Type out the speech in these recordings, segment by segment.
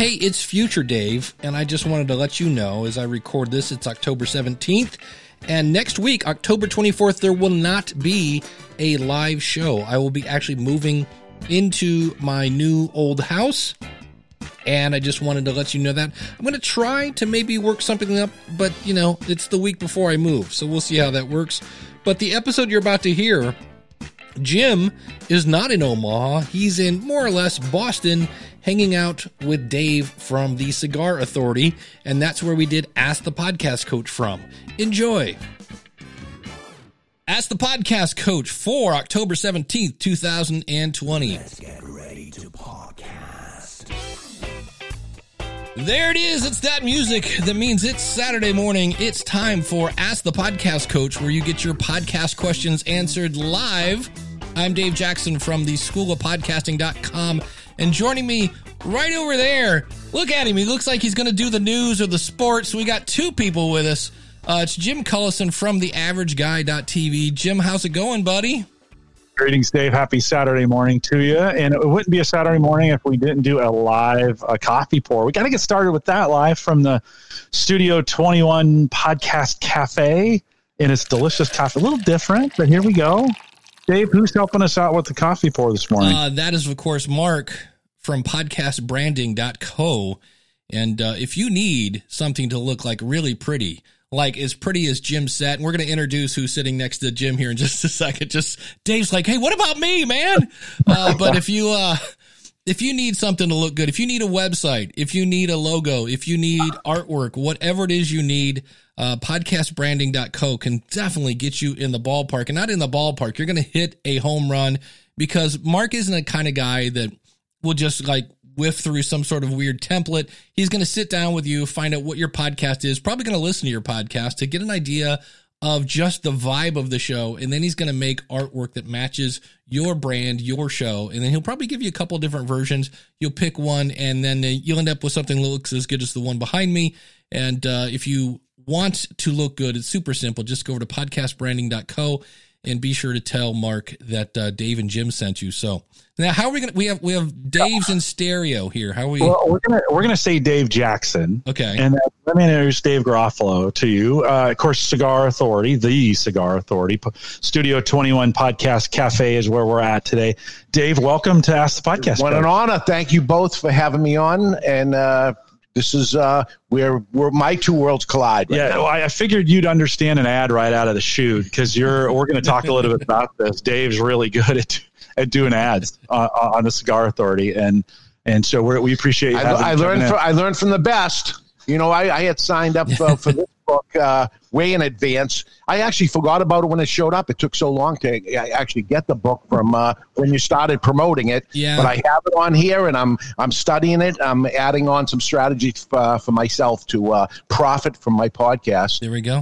Hey, it's Future Dave, and I just wanted to let you know as I record this, it's October 17th. And next week, October 24th, there will not be a live show. I will be actually moving into my new old house. And I just wanted to let you know that I'm going to try to maybe work something up, but you know, it's the week before I move. So we'll see how that works. But the episode you're about to hear, Jim is not in Omaha. He's in more or less Boston hanging out with Dave from the Cigar Authority, and that's where we did Ask the Podcast Coach from. Enjoy. Ask the Podcast Coach for October 17th, 2020. Let's get ready to podcast. There it is. It's that music that means it's Saturday morning. It's time for Ask the Podcast Coach, where you get your podcast questions answered live. I'm Dave Jackson from the School of Podcasting.com and joining me right over there, look at him. He looks like he's going to do the news or the sports. We got two people with us. Uh, it's Jim Collison from the averageguy.tv. Jim, how's it going, buddy? Greetings, Dave. Happy Saturday morning to you. And it wouldn't be a Saturday morning if we didn't do a live uh, coffee pour. We got to get started with that live from the Studio 21 Podcast Cafe. And it's delicious coffee. A little different, but here we go. Dave, who's helping us out with the coffee pour this morning? Uh, that is, of course, Mark from podcastbranding.co. And uh, if you need something to look like really pretty, like as pretty as Jim set, and we're going to introduce who's sitting next to Jim here in just a second. Just Dave's like, hey, what about me, man? Uh, but if you, uh, if you need something to look good, if you need a website, if you need a logo, if you need artwork, whatever it is you need, uh, podcastbranding.co can definitely get you in the ballpark and not in the ballpark. You're going to hit a home run because Mark isn't a kind of guy that will just like whiff through some sort of weird template. He's going to sit down with you, find out what your podcast is, probably going to listen to your podcast to get an idea of just the vibe of the show. And then he's going to make artwork that matches your brand, your show. And then he'll probably give you a couple different versions. You'll pick one and then you'll end up with something that looks as good as the one behind me. And uh, if you want to look good, it's super simple. Just go over to podcastbranding.co and be sure to tell Mark that uh, Dave and Jim sent you. So now, how are we gonna? We have we have Dave's in stereo here. How are we? Well, we're gonna we're gonna say Dave Jackson. Okay. And then let me introduce Dave Garofalo to you. Uh, of course, Cigar Authority, the Cigar Authority, Studio Twenty One Podcast Cafe is where we're at today. Dave, welcome to Ask the Podcast. What an honor! Thank you both for having me on, and uh, this is uh, where where my two worlds collide. Right yeah, well, I figured you'd understand an ad right out of the chute because you're. We're going to talk a little bit about this. Dave's really good at at doing ads uh, on the Cigar Authority, and and so we appreciate. I, I learned. From, I learned from the best. You know, I, I had signed up uh, for this book uh, way in advance. I actually forgot about it when it showed up. It took so long to actually get the book from uh, when you started promoting it. Yeah. But I have it on here, and I'm I'm studying it. I'm adding on some strategies uh, for myself to uh, profit from my podcast. There we go.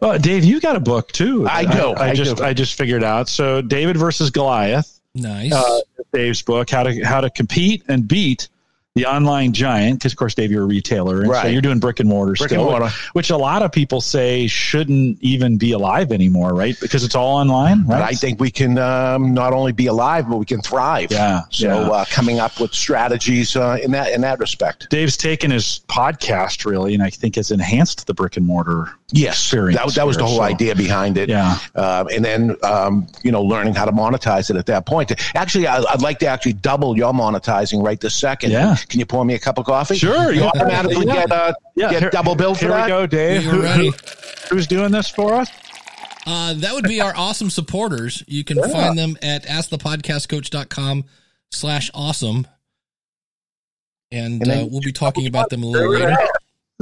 Well, Dave, you got a book too. I do. I, I, I just do. I just figured out. So David versus Goliath. Nice. Uh, Dave's book, how to how to compete and beat the online giant, because of course, Dave, you're a retailer, and right. so you're doing brick and mortar brick still, and mortar. which a lot of people say shouldn't even be alive anymore, right? Because it's all online. Right? But I think we can um, not only be alive, but we can thrive. Yeah. So yeah. Uh, coming up with strategies uh, in that in that respect. Dave's taken his podcast really, and I think has enhanced the brick and mortar yes, experience. That, that was the whole so. idea behind it. Yeah. Uh, and then um, you know learning how to monetize it at that point. Actually, I, would like to actually double your monetizing right this second. Yeah. Can you pour me a cup of coffee? Sure. You automatically yeah. get uh, yeah. get here, double bill for here that. Here we go, Dave. Who, who, who's doing this for us? Uh, that would be our awesome supporters. You can yeah. find them at askthepodcastcoach.com slash awesome. And, and uh, we'll be talking about them a little later.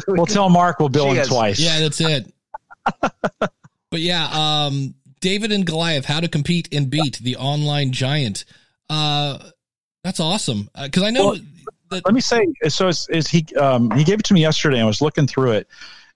We'll tell Mark we'll bill him twice. Yeah, that's it. but yeah, um, David and Goliath, how to compete and beat the online giant. Uh, that's awesome. Uh, Cause I know well, that, let me say, so is, is he, um, he gave it to me yesterday. I was looking through it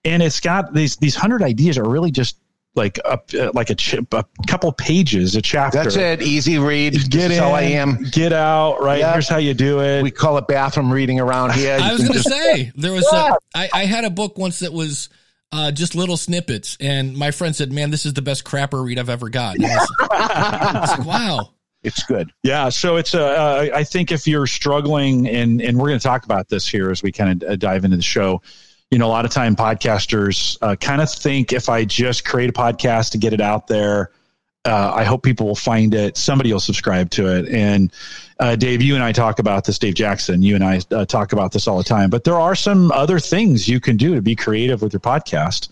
and it's got these, these hundred ideas are really just like a uh, like a, chip, a couple pages, a chapter. That's it. Easy read. Get in. How I am. Get out. Right. Yep. Here's how you do it. We call it bathroom reading around here. I was going to say there was. Yeah. A, I, I had a book once that was uh, just little snippets, and my friend said, "Man, this is the best crapper read I've ever got." like, wow. It's good. Yeah. So it's a. Uh, I think if you're struggling, and and we're going to talk about this here as we kind of uh, dive into the show. You know, a lot of time podcasters uh, kind of think if I just create a podcast to get it out there, uh, I hope people will find it. Somebody will subscribe to it. And uh, Dave, you and I talk about this. Dave Jackson, you and I uh, talk about this all the time. But there are some other things you can do to be creative with your podcast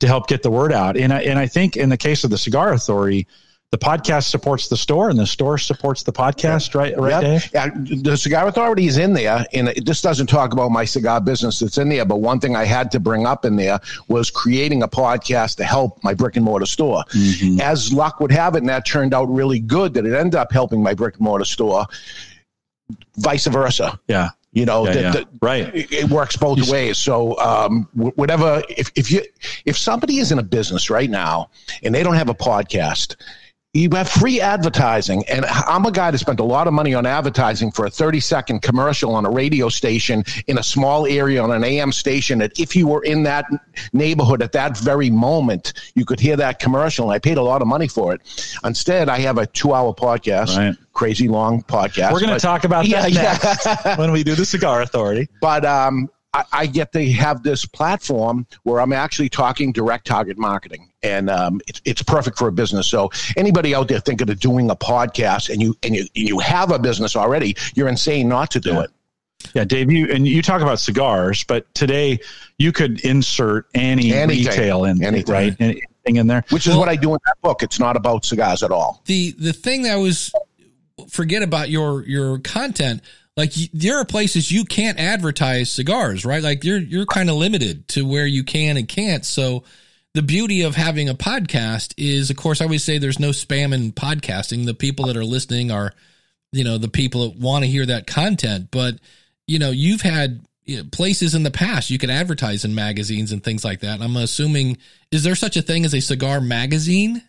to help get the word out. And I, and I think in the case of the Cigar Authority, the podcast supports the store and the store supports the podcast, right? Right, Dave? Yeah, the Cigar Authority is in there, and it, this doesn't talk about my cigar business that's in there. But one thing I had to bring up in there was creating a podcast to help my brick and mortar store. Mm-hmm. As luck would have it, and that turned out really good that it ended up helping my brick and mortar store. Vice versa. Yeah. You know, yeah, the, yeah. The, right. It works both ways. So, um, whatever, if, if you, if somebody is in a business right now and they don't have a podcast, you have free advertising. And I'm a guy that spent a lot of money on advertising for a 30 second commercial on a radio station in a small area on an AM station that if you were in that neighborhood at that very moment, you could hear that commercial. And I paid a lot of money for it. Instead, I have a two hour podcast. Right. Crazy long podcast. We're going to talk about that Yeah, next when we do the Cigar Authority. but um, I, I get to have this platform where I'm actually talking direct target marketing, and um, it's it's perfect for a business. So anybody out there thinking of doing a podcast, and you and you you have a business already, you're insane not to do Yeah. it. Yeah, Dave, you and you talk about cigars, but today you could insert any Anything. retail in Anything. right? Anything in there. Which is what I do in that book. It's not about cigars at all. the the thing that was forget about your your content like there are places you can't advertise cigars right? Like you're you're kind of limited to where you can and can't. So the beauty of having a podcast is of course i always say there's no spam in podcasting. The people that are listening are you know the people that want to hear that content. But you know you've had you know, places in the past you could advertise in magazines and things like that. I'm assuming is there such a thing as a cigar magazine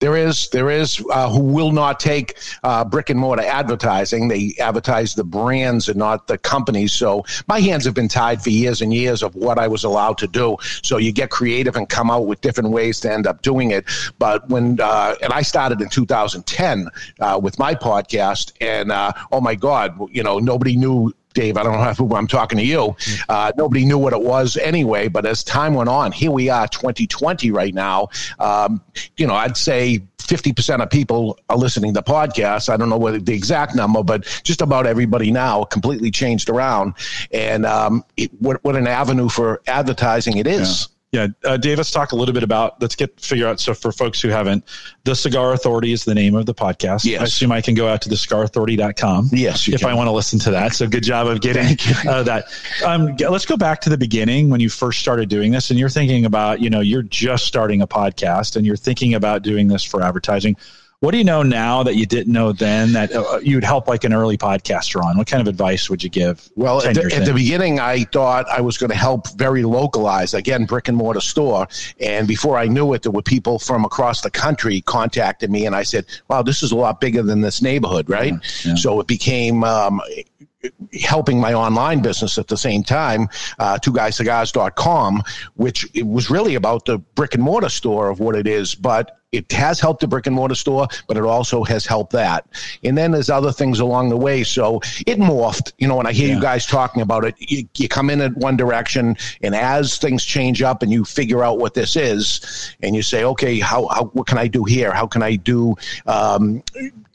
There is, there is uh, who will not take uh, brick and mortar advertising. They advertise the brands and not the companies. So my hands have been tied for years and years of what I was allowed to do. So you get creative and come out with different ways to end up doing it. But when uh, and I started in 2010 uh, with my podcast, and uh, oh my God, you know nobody knew Dave, I don't know if I'm talking to you. Uh, nobody knew what it was anyway. But as time went on, here we are, 2020 right now. Um, you know, I'd say 50% of people are listening to podcasts. I don't know what the exact number, but just about everybody now completely changed around. And um, it, what, what an avenue for advertising it is. Yeah, uh, Dave, let's talk a little bit about. Let's get figure out. So, for folks who haven't, the Cigar Authority is the name of the podcast. Yes. I assume I can go out to the cigarauthority.com. Yes, you if can. I want to listen to that. So, good job of getting uh, that. Um, let's go back to the beginning when you first started doing this, and you're thinking about, you know, you're just starting a podcast, and you're thinking about doing this for advertising. What do you know now that you didn't know then that uh, you'd help like an early podcaster on? What kind of advice would you give? Well, at the, at the beginning, I thought I was going to help very localized, again, brick and mortar store. And before I knew it, there were people from across the country contacted me, and I said, "Wow, this is a lot bigger than this neighborhood, right?" yeah. So it became. Um, helping my online business at the same time, uh, twoguyscigars.com, which it was really about the brick and mortar store of what it is, but it has helped the brick and mortar store, but it also has helped that. And then there's other things along the way. So it morphed. You know, when I hear Yeah. you guys talking about it, you, you come in at one direction, and as things change up and you figure out what this is, and you say, okay, how, how what can I do here? How can I do? Um,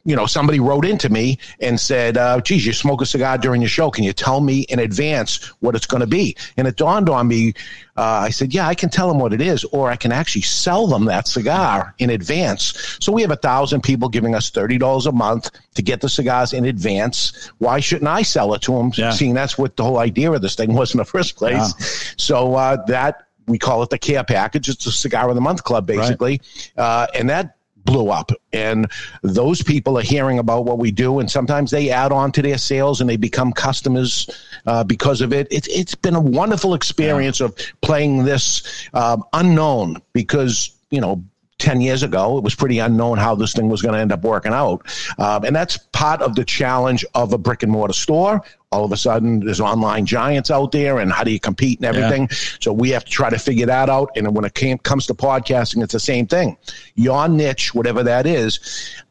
you know, somebody wrote into me and said, uh, geez, you smoke a cigar during your show. Can you tell me in advance what it's going to be? And it dawned on me. Uh, I said, yeah, I can tell them what it is, or I can actually sell them that cigar in advance. So we have a thousand people giving us $30 a month to get the cigars in advance. Why shouldn't I sell it to them? Yeah. Seeing that's what the whole idea of this thing was in the first place. So uh, that we call it the care package. It's a cigar of the month club, basically. Uh, and that blew up and those people are hearing about what we do and sometimes they add on to their sales and they become customers uh, because of it. it it's been a wonderful experience of playing this um, unknown because you know 10 years ago, it was pretty unknown how this thing was going to end up working out. Um, and that's part of the challenge of a brick and mortar store all of a sudden there's online giants out there and how do you compete and everything? So we have to try to figure that out. And when it came, comes to podcasting it's the same thing. Your niche whatever that is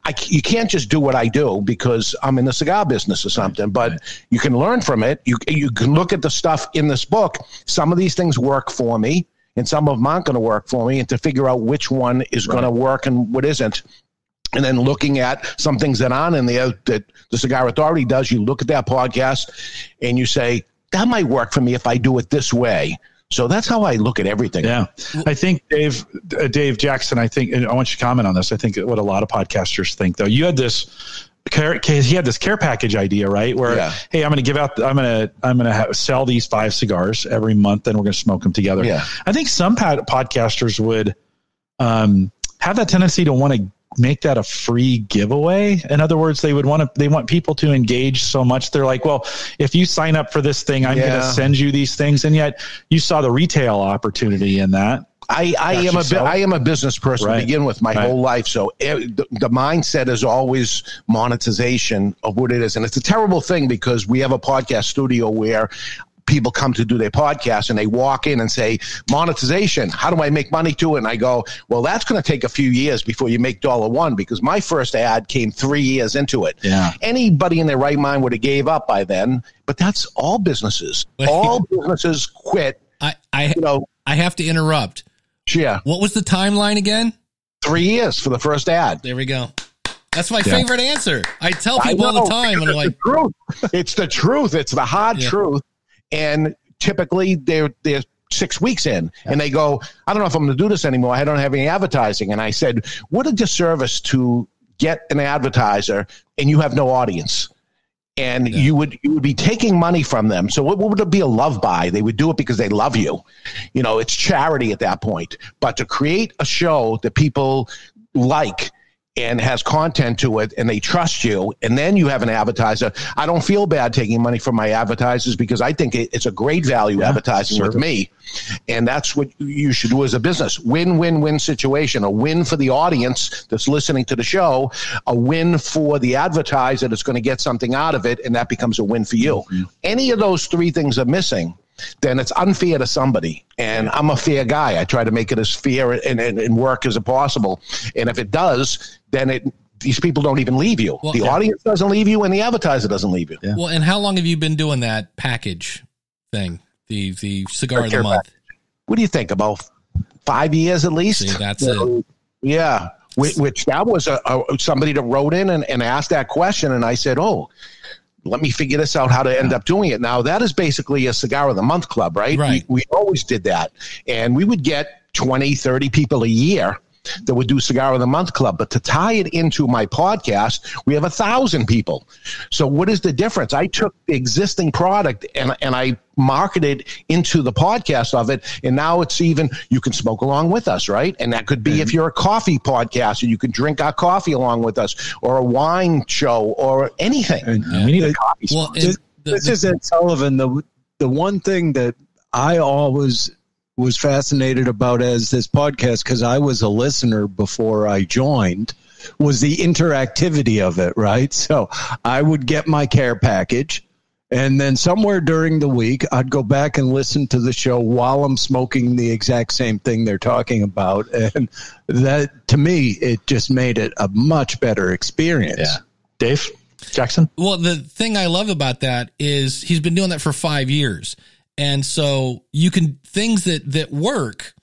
I, you can't just do what i do because i'm in the cigar business or something but you can learn from it. You, you can look at the stuff in this book. Some of these things work for me and some of them aren't going to work for me and to figure out which one is right. going to work and what isn't and then looking at some things that aren't in there that the Cigar Authority does, you look at that podcast and you say, that might work for me if I do it this way. So that's how I look at everything. Yeah, I think Dave, uh, Dave Jackson. I think I want you to comment on this. I think what a lot of podcasters think, though. You had this care, he had this care package idea, right? Where yeah. hey, I'm going to give out, I'm going to, I'm going to sell these five cigars every month, and we're going to smoke them together. Yeah. I think some pod- podcasters would um, have that tendency to want to make that a free giveaway. In other words, they would want to they want people to engage so much. They're like, well, if you sign up for this thing, I'm yeah. going to send you these things, and yet you saw the retail opportunity in that. I, I am a I am a business person right. to begin with my right. whole life. So it, the, the, mindset is always monetization of what it is, and it's a terrible thing because we have a podcast studio where people come to do their podcast and they walk in and say, monetization, how do I make money to it? And I go, well, that's going to take a few years before you make dollar one because my first ad came three years into it. Yeah. Anybody in their right mind would have gave up by then, but that's all businesses. all businesses quit. I, I, you know, I have to interrupt. Yeah. What was the timeline again? Three years for the first ad. There we go. That's my yeah. favorite answer. I tell people all the time, and I'm like, the truth. it's the truth. It's the hard yeah. truth and typically they're they're six weeks in and they go i don't know if i'm going to do this anymore i don't have any advertising and i said what a disservice to get an advertiser and you have no audience and yeah. you would you would be taking money from them. So what, what, would it be a love buy? They would do it because they love you. You know, it's charity at that point. But to create a show that people like and has content to it and they trust you and then you have an advertiser. I don't feel bad taking money from my advertisers because i think it's a great value yeah, advertising with me and that's what you should do as a business. Win-win-win situation. A win for the audience that's listening to the show. A win for the advertiser that's going to get something out of it and that becomes a win for you. Mm-hmm. any of those three things are missing then it's unfair to somebody. And I'm a fair guy. I try to make it as fair and, and, and work as possible. And if it does, then it these people don't even leave you. Well, the yeah. audience doesn't leave you, and the advertiser doesn't leave you. Yeah. Well, and how long have you been doing that package thing? The the cigar of the month. Package. What do you think? About five years at least. See, that's so, it. Yeah, which, which that was a, a, somebody that wrote in and, and asked that question, and I said, "Oh, let me figure this out how to end up doing it. Now that is basically a cigar of the month club, right? Right. We, we always did that. And we would get 20, 30 people a year that would do Cigar of the Month Club. But to tie it into my podcast, we have a thousand people. So what is the difference? I took the existing product and, and I marketed into the podcast of it. And now it's even, you can smoke along with us, right? And that could be mm-hmm. if you're a coffee podcast and you can drink our coffee along with us or a wine show or anything. And, we need a coffee. Well, this, the, this is Ed Sullivan. The, the one thing that I always was fascinated about as this podcast because I was a listener before I joined was the interactivity of it, right? So I would get my care package and then somewhere during the week I'd go back and listen to the show while I'm smoking the exact same thing they're talking about and that to me it just made it a much better experience. Yeah. Dave Jackson? Well, the thing I love about that is he's been doing that for 5 years and so you can things that that work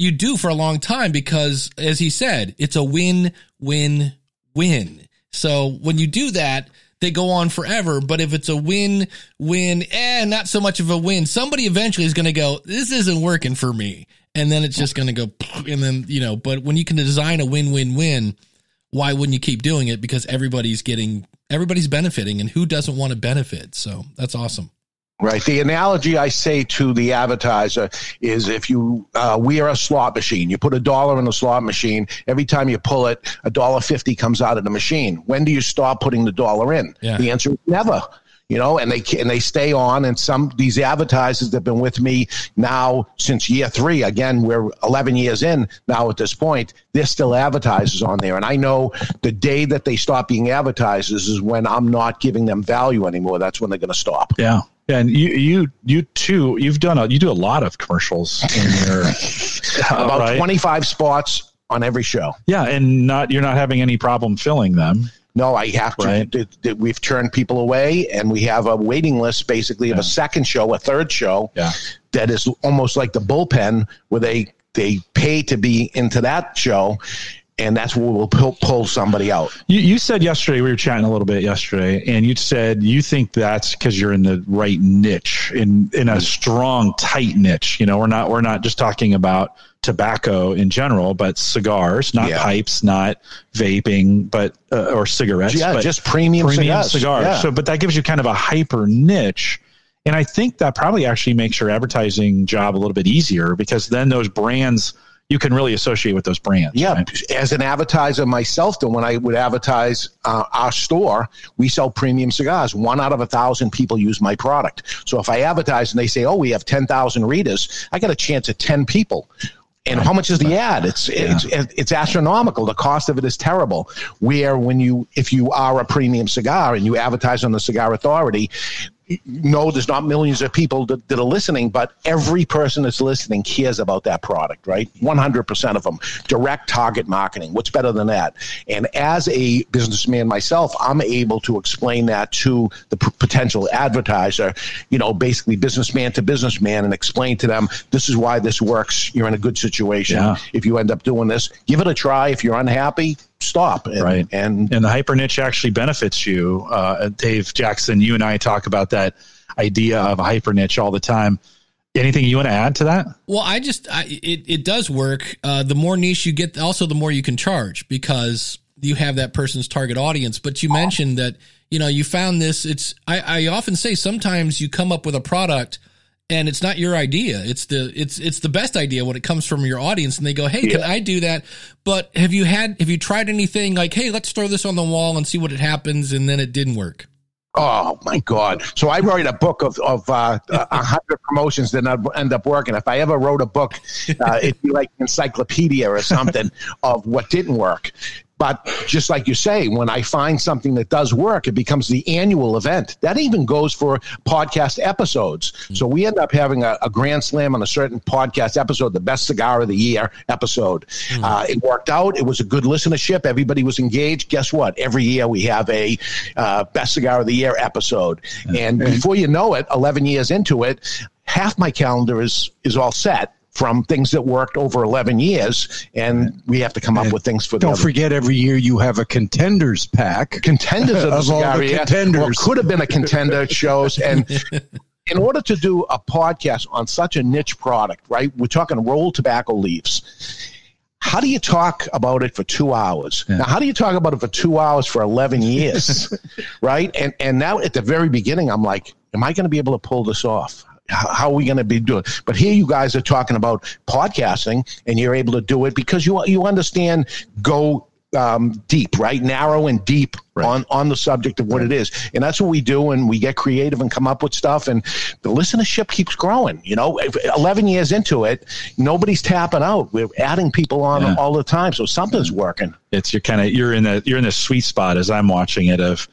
you do for a long time because as he said, it's a win win win. So when you do that, they go on forever. But if it's a win win, eh, not so much of a win, somebody eventually is going to go, this isn't working for me. And then it's just going to go, and then, you know, but when you can design a win win win, why wouldn't you keep doing it? Because everybody's getting, everybody's benefiting, and who doesn't want to benefit? So that's awesome. Right. The analogy I say to the advertiser is if you uh, we are a slot machine. You put a dollar in a slot machine. Every time you pull it, a dollar fifty comes out of the machine. When do you stop putting the dollar in? Yeah. The answer is never. you know, and they and they stay on. And some these advertisers that have been with me now since year three. Again, we're 11 years in now at this point. They're still advertisers on there, and I know the day that they stop being advertisers is when I'm not giving them value anymore. That's when they're going to stop. Yeah. And you, you, you too. You've done a, you do a lot of commercials in your about right? 25 spots on every show. Yeah, and not you're not having any problem filling them. No, I have to. Right. D- d- We've turned people away, and we have a waiting list basically of a second show, a third show Yeah. that is almost like the bullpen where they they pay to be into that show, and that's where we'll pull, pull somebody out. You, you said yesterday we were chatting a little bit yesterday, and you said you think that's because you're in the right niche, in in a strong, tight niche. You know, we're not we're not just talking about tobacco in general, but cigars, not Yeah. pipes, not vaping, but uh, or cigarettes. Yeah, but just premium, premium cigars. cigars. Yeah. So, but that gives you kind of a hyper niche. And I think that probably actually makes your advertising job a little bit easier because then those brands you can really associate with those brands. Yeah, right? as an advertiser myself, then when I would advertise uh, our store, we sell premium cigars. One out of a thousand people use my product. So if I advertise and they say, "Oh, we have ten thousand readers," I got a chance at ten people. And how much is the ad? It's it's it's astronomical. The cost of it is terrible. Where when you if you are a premium cigar and you advertise on the Cigar Authority, no, there's not millions of people that, that are listening, but every person that's listening cares about that product, right? 100% of them. Direct target marketing. What's better than that? And as a businessman myself, I'm able to explain that to the p- potential advertiser, you know, basically businessman to businessman and explain to them, this is why this works. You're in a good situation. Yeah. If you end up doing this, give it a try. If you're unhappy, stop. And, Right. And and the hyper niche actually benefits you. Uh, Dave Jackson, you and I talk about that idea of a hyper niche all the time. Anything you want to add to that? Well, I just I, it it does work. Uh, the more niche you get, also the more you can charge because you have that person's target audience. But you mentioned that you know you found this. It's I, I often say sometimes you come up with a product and it's not your idea. It's the it's it's the best idea when it comes from your audience and they go, "Hey, can I do that?" But have you had have you tried anything like, "Hey, let's throw this on the wall and see what it happens," and then it didn't work? Oh my God! So I wrote a book of of uh, a hundred promotions that end up working. If I ever wrote a book, uh, it'd be like an encyclopedia or something of what didn't work. But just like you say, when I find something that does work, it becomes the annual event. That even goes for podcast episodes. So we end up having a, a grand slam on a certain podcast episode, the best cigar of the year episode. Uh, it worked out. It was a good listenership. Everybody was engaged. Guess what? Every year we have a uh, best cigar of the year episode. And before you know it, 11 years into it, half my calendar is is all set from things that worked over 11 years and we have to come up with things for Don't forget, every year you have a contenders pack. contenders of the Of all the contenders. could have been a contender shows and in order to do a podcast on such a niche product right we're talking rolled tobacco leaves. How do you talk about it for two hours? Now how do you talk about it for two hours for 11 years? Right? And and now at the very beginning i'm like am i going to be able to pull this off how are we going to be doing? But here you guys are talking about podcasting, and you're able to do it because you you understand go um, deep, right, narrow and deep on on the subject of what it is, and that's what we do. And we get creative and come up with stuff, and the listenership keeps growing. You know, eleven years into it, nobody's tapping out. We're adding people on Yeah. all the time, so something's working. It's you're kind of you're in the you're in the sweet spot as I'm watching it of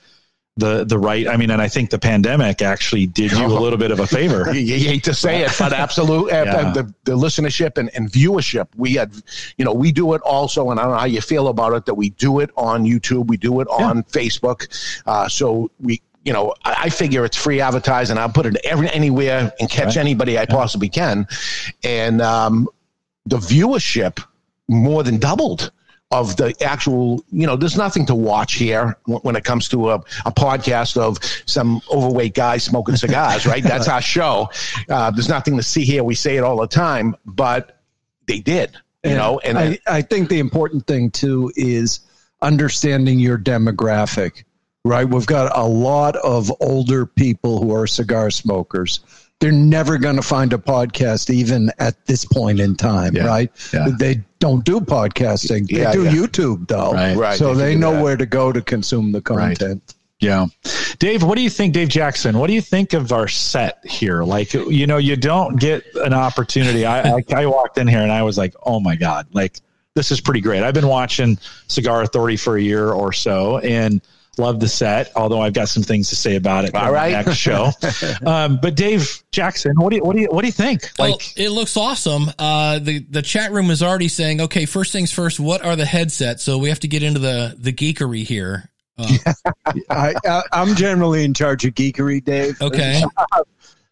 the the right. I mean, and I think the pandemic actually did you a little bit of a favor. you, you hate to say it, but absolute uh, Yeah. the, the listenership and, and viewership. We had, you know, we do it also, and I don't know how you feel about it. That we do it on YouTube, we do it on Facebook. Uh, so we, you know, I, I figure it's free advertising. I'll put it every anywhere and catch anybody I possibly can, and um, the viewership more than doubled of the actual, you know, there's nothing to watch here when it comes to a, a podcast of some overweight guy smoking cigars, right? That's our show. Uh, there's nothing to see here. We say it all the time, but they did, you know, and I, I think the important thing too is understanding your demographic, right? We've got a lot of older people who are cigar smokers. They're never going to find a podcast even at this point in time, Yeah, right? yeah. They don't do podcasting. They Yeah, do yeah. YouTube though. Right. Right, So they they know that. where to go to consume the content. Yeah. Dave, what do you think, Dave Jackson? What do you think of our set here? Like, you know, you don't get an opportunity. I, I, I walked in here and I was like, oh my God, like, this is pretty great. I've been watching Cigar Authority for a year or so and love the set, although I've got some things to say about it All right. next show. um, but Dave Jackson, what do you, what do you, what do you think? Well, Like, it looks awesome. Uh, the the chat room is already saying, okay, first things first. What are the headsets? So we have to get into the the geekery here. Uh, I, I, I'm generally in charge of geekery, Dave. okay,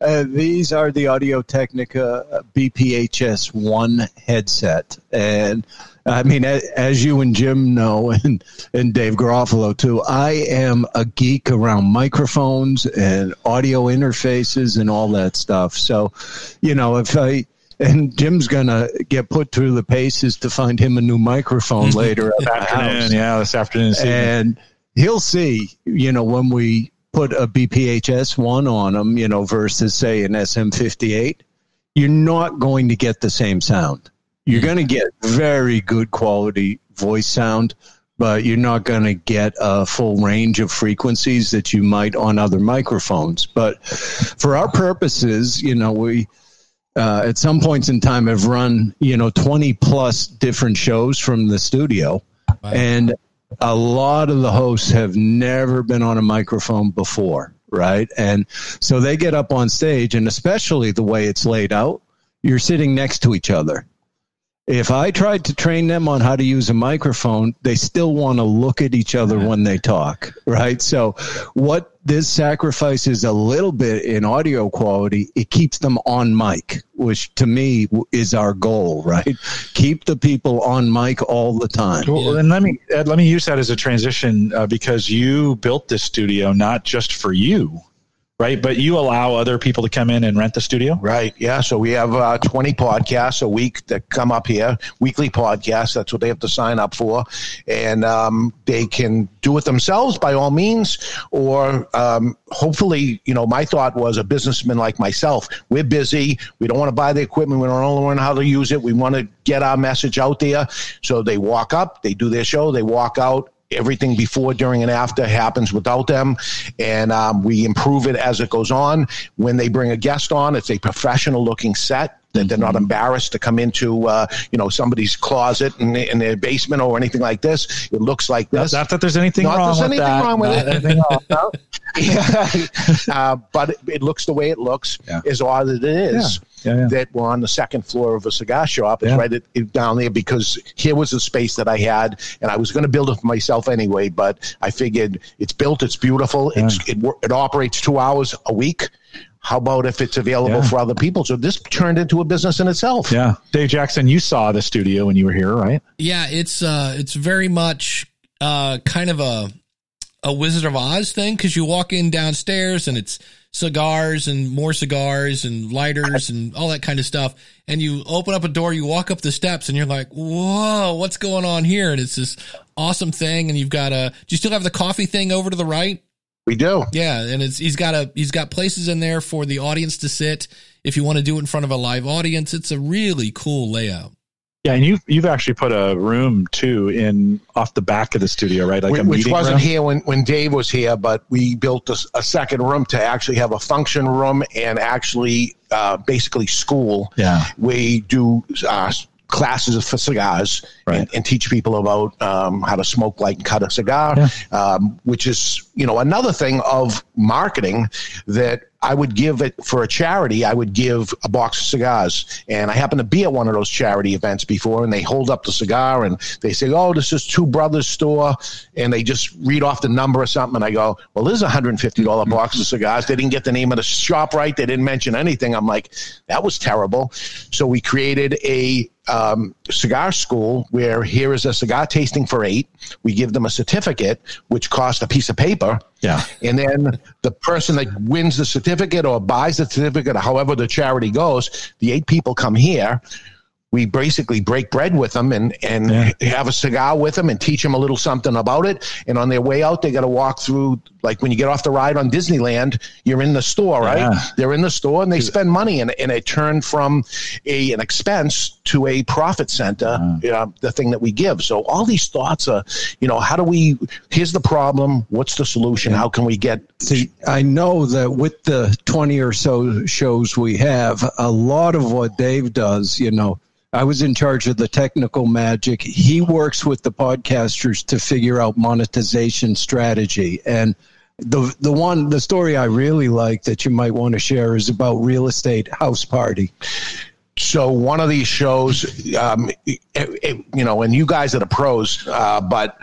Uh, these are the Audio Technica BPHS one headset, and I mean, as you and Jim know, and and Dave Garofalo too, I am a geek around microphones and audio interfaces and all that stuff. So, you know, if I and Jim's gonna get put through the paces to find him a new microphone mm-hmm. later at afternoon, yeah, this afternoon. this and he'll see, you know, when we put a BPHS one on him, you know, versus say an SM58, you're not going to get the same sound. You're going to get very good quality voice sound, but you're not going to get a full range of frequencies that you might on other microphones. But for our purposes, you know, we, uh, at some points in time have run, you know, 20 plus different shows from the studio. And a lot of the hosts have never been on a microphone before, right? And so they get up on stage, and especially the way it's laid out, you're sitting next to each other. If I tried to train them on how to use a microphone, they still want to look at each other when they talk, right? So, what this sacrifices a little bit in audio quality, it keeps them on mic, which to me is our goal, right? Keep the people on mic all the time. Well, and let me Ed, let me use that as a transition uh, because you built this studio not just for you, right? But you allow other people to come in and rent the studio. Right. Yeah. So we have uh, 20 podcasts a week that come up here, weekly podcasts. That's what they have to sign up for. And um, they can do it themselves by all means, or um, hopefully, you know, my thought was a businessman like myself. We're busy. We don't want to buy the equipment. We don't learn how to use it. We want to get our message out there. So they walk up, they do their show, they walk out everything before, during, and after happens without them, and um, we improve it as it goes on. When they bring a guest on, it's a professional-looking set that they're not embarrassed to come into, uh, you know, somebody's closet in, in their basement or anything like this. It looks like Not, this. not that there's anything Not wrong there's with anything that. wrong with Not it. anything wrong. No. yeah. uh, but it, it looks the way it looks, Yeah. as odd as it is. Yeah, yeah. That we're on the second floor of a cigar shop. It's Yeah. right at, it- down there because here was the space that I had, and I was going to build it for myself anyway. But I figured it's built, it's beautiful, it's, it it operates two hours a week. How about if it's available Yeah. for other people? So this turned into a business in itself. Yeah, Dave Jackson, you saw the studio when you were here, right? yeah, it's uh, it's very much uh, kind of a a Wizard of Oz thing because you walk in downstairs and it's cigars and more cigars and lighters and all that kind of stuff. And you open up a door, you walk up the steps, and you're like, "Whoa, what's going on here?" And it's this awesome thing. And you've got a. Do you still have the coffee thing over to the right? We do. Yeah, and it's he's got a he's got places in there for the audience to sit if you want to do it in front of a live audience. It's a really cool layout. Yeah, and you've you've actually put a room too in off the back of the studio, right? Like a Wh- which wasn't room? here when, when Dave was here, but we built a second room to actually have a function room and actually uh, basically school. Yeah. We do uh, classes for cigars Right. and, and teach people about um, how to smoke, light, and cut a cigar, Yeah. um, which is, you know, another thing of marketing that I would give it for a charity. I would give a box of cigars, and I happen to be at one of those charity events before, and they hold up the cigar and they say, "Oh, this is Two Brothers Store," and they just read off the number or something, and I go, "Well, this is a hundred and fifty dollar box of cigars." They didn't get the name of the shop right. They didn't mention anything. I'm like, that was terrible. So we created a um, cigar school where here is a cigar tasting for eight. We give them a certificate, which costs a piece of paper. Yeah. And then the person that wins the certificate or buys the certificate, however the charity goes, the eight people come here. we basically break bread with them and and Yeah. have a cigar with them and teach them a little something about it. And on their way out, they got to walk through like when you get off the ride on Disneyland, you're in the store, right? Yeah. They're in the store and they spend money and, and it turned from a an expense to a profit center, uh, the thing that we give. So all these thoughts are, you know, how do we? Here's the problem. What's the solution? How can we get? See, I know that with the 20 or so shows we have, a lot of what Dave does, you know, I was in charge of the technical magic. He works with the podcasters to figure out monetization strategy. And the the one the story I really like that you might want to share is about real estate house party. So one of these shows, um, it, it- you know, and you guys are the pros, uh, but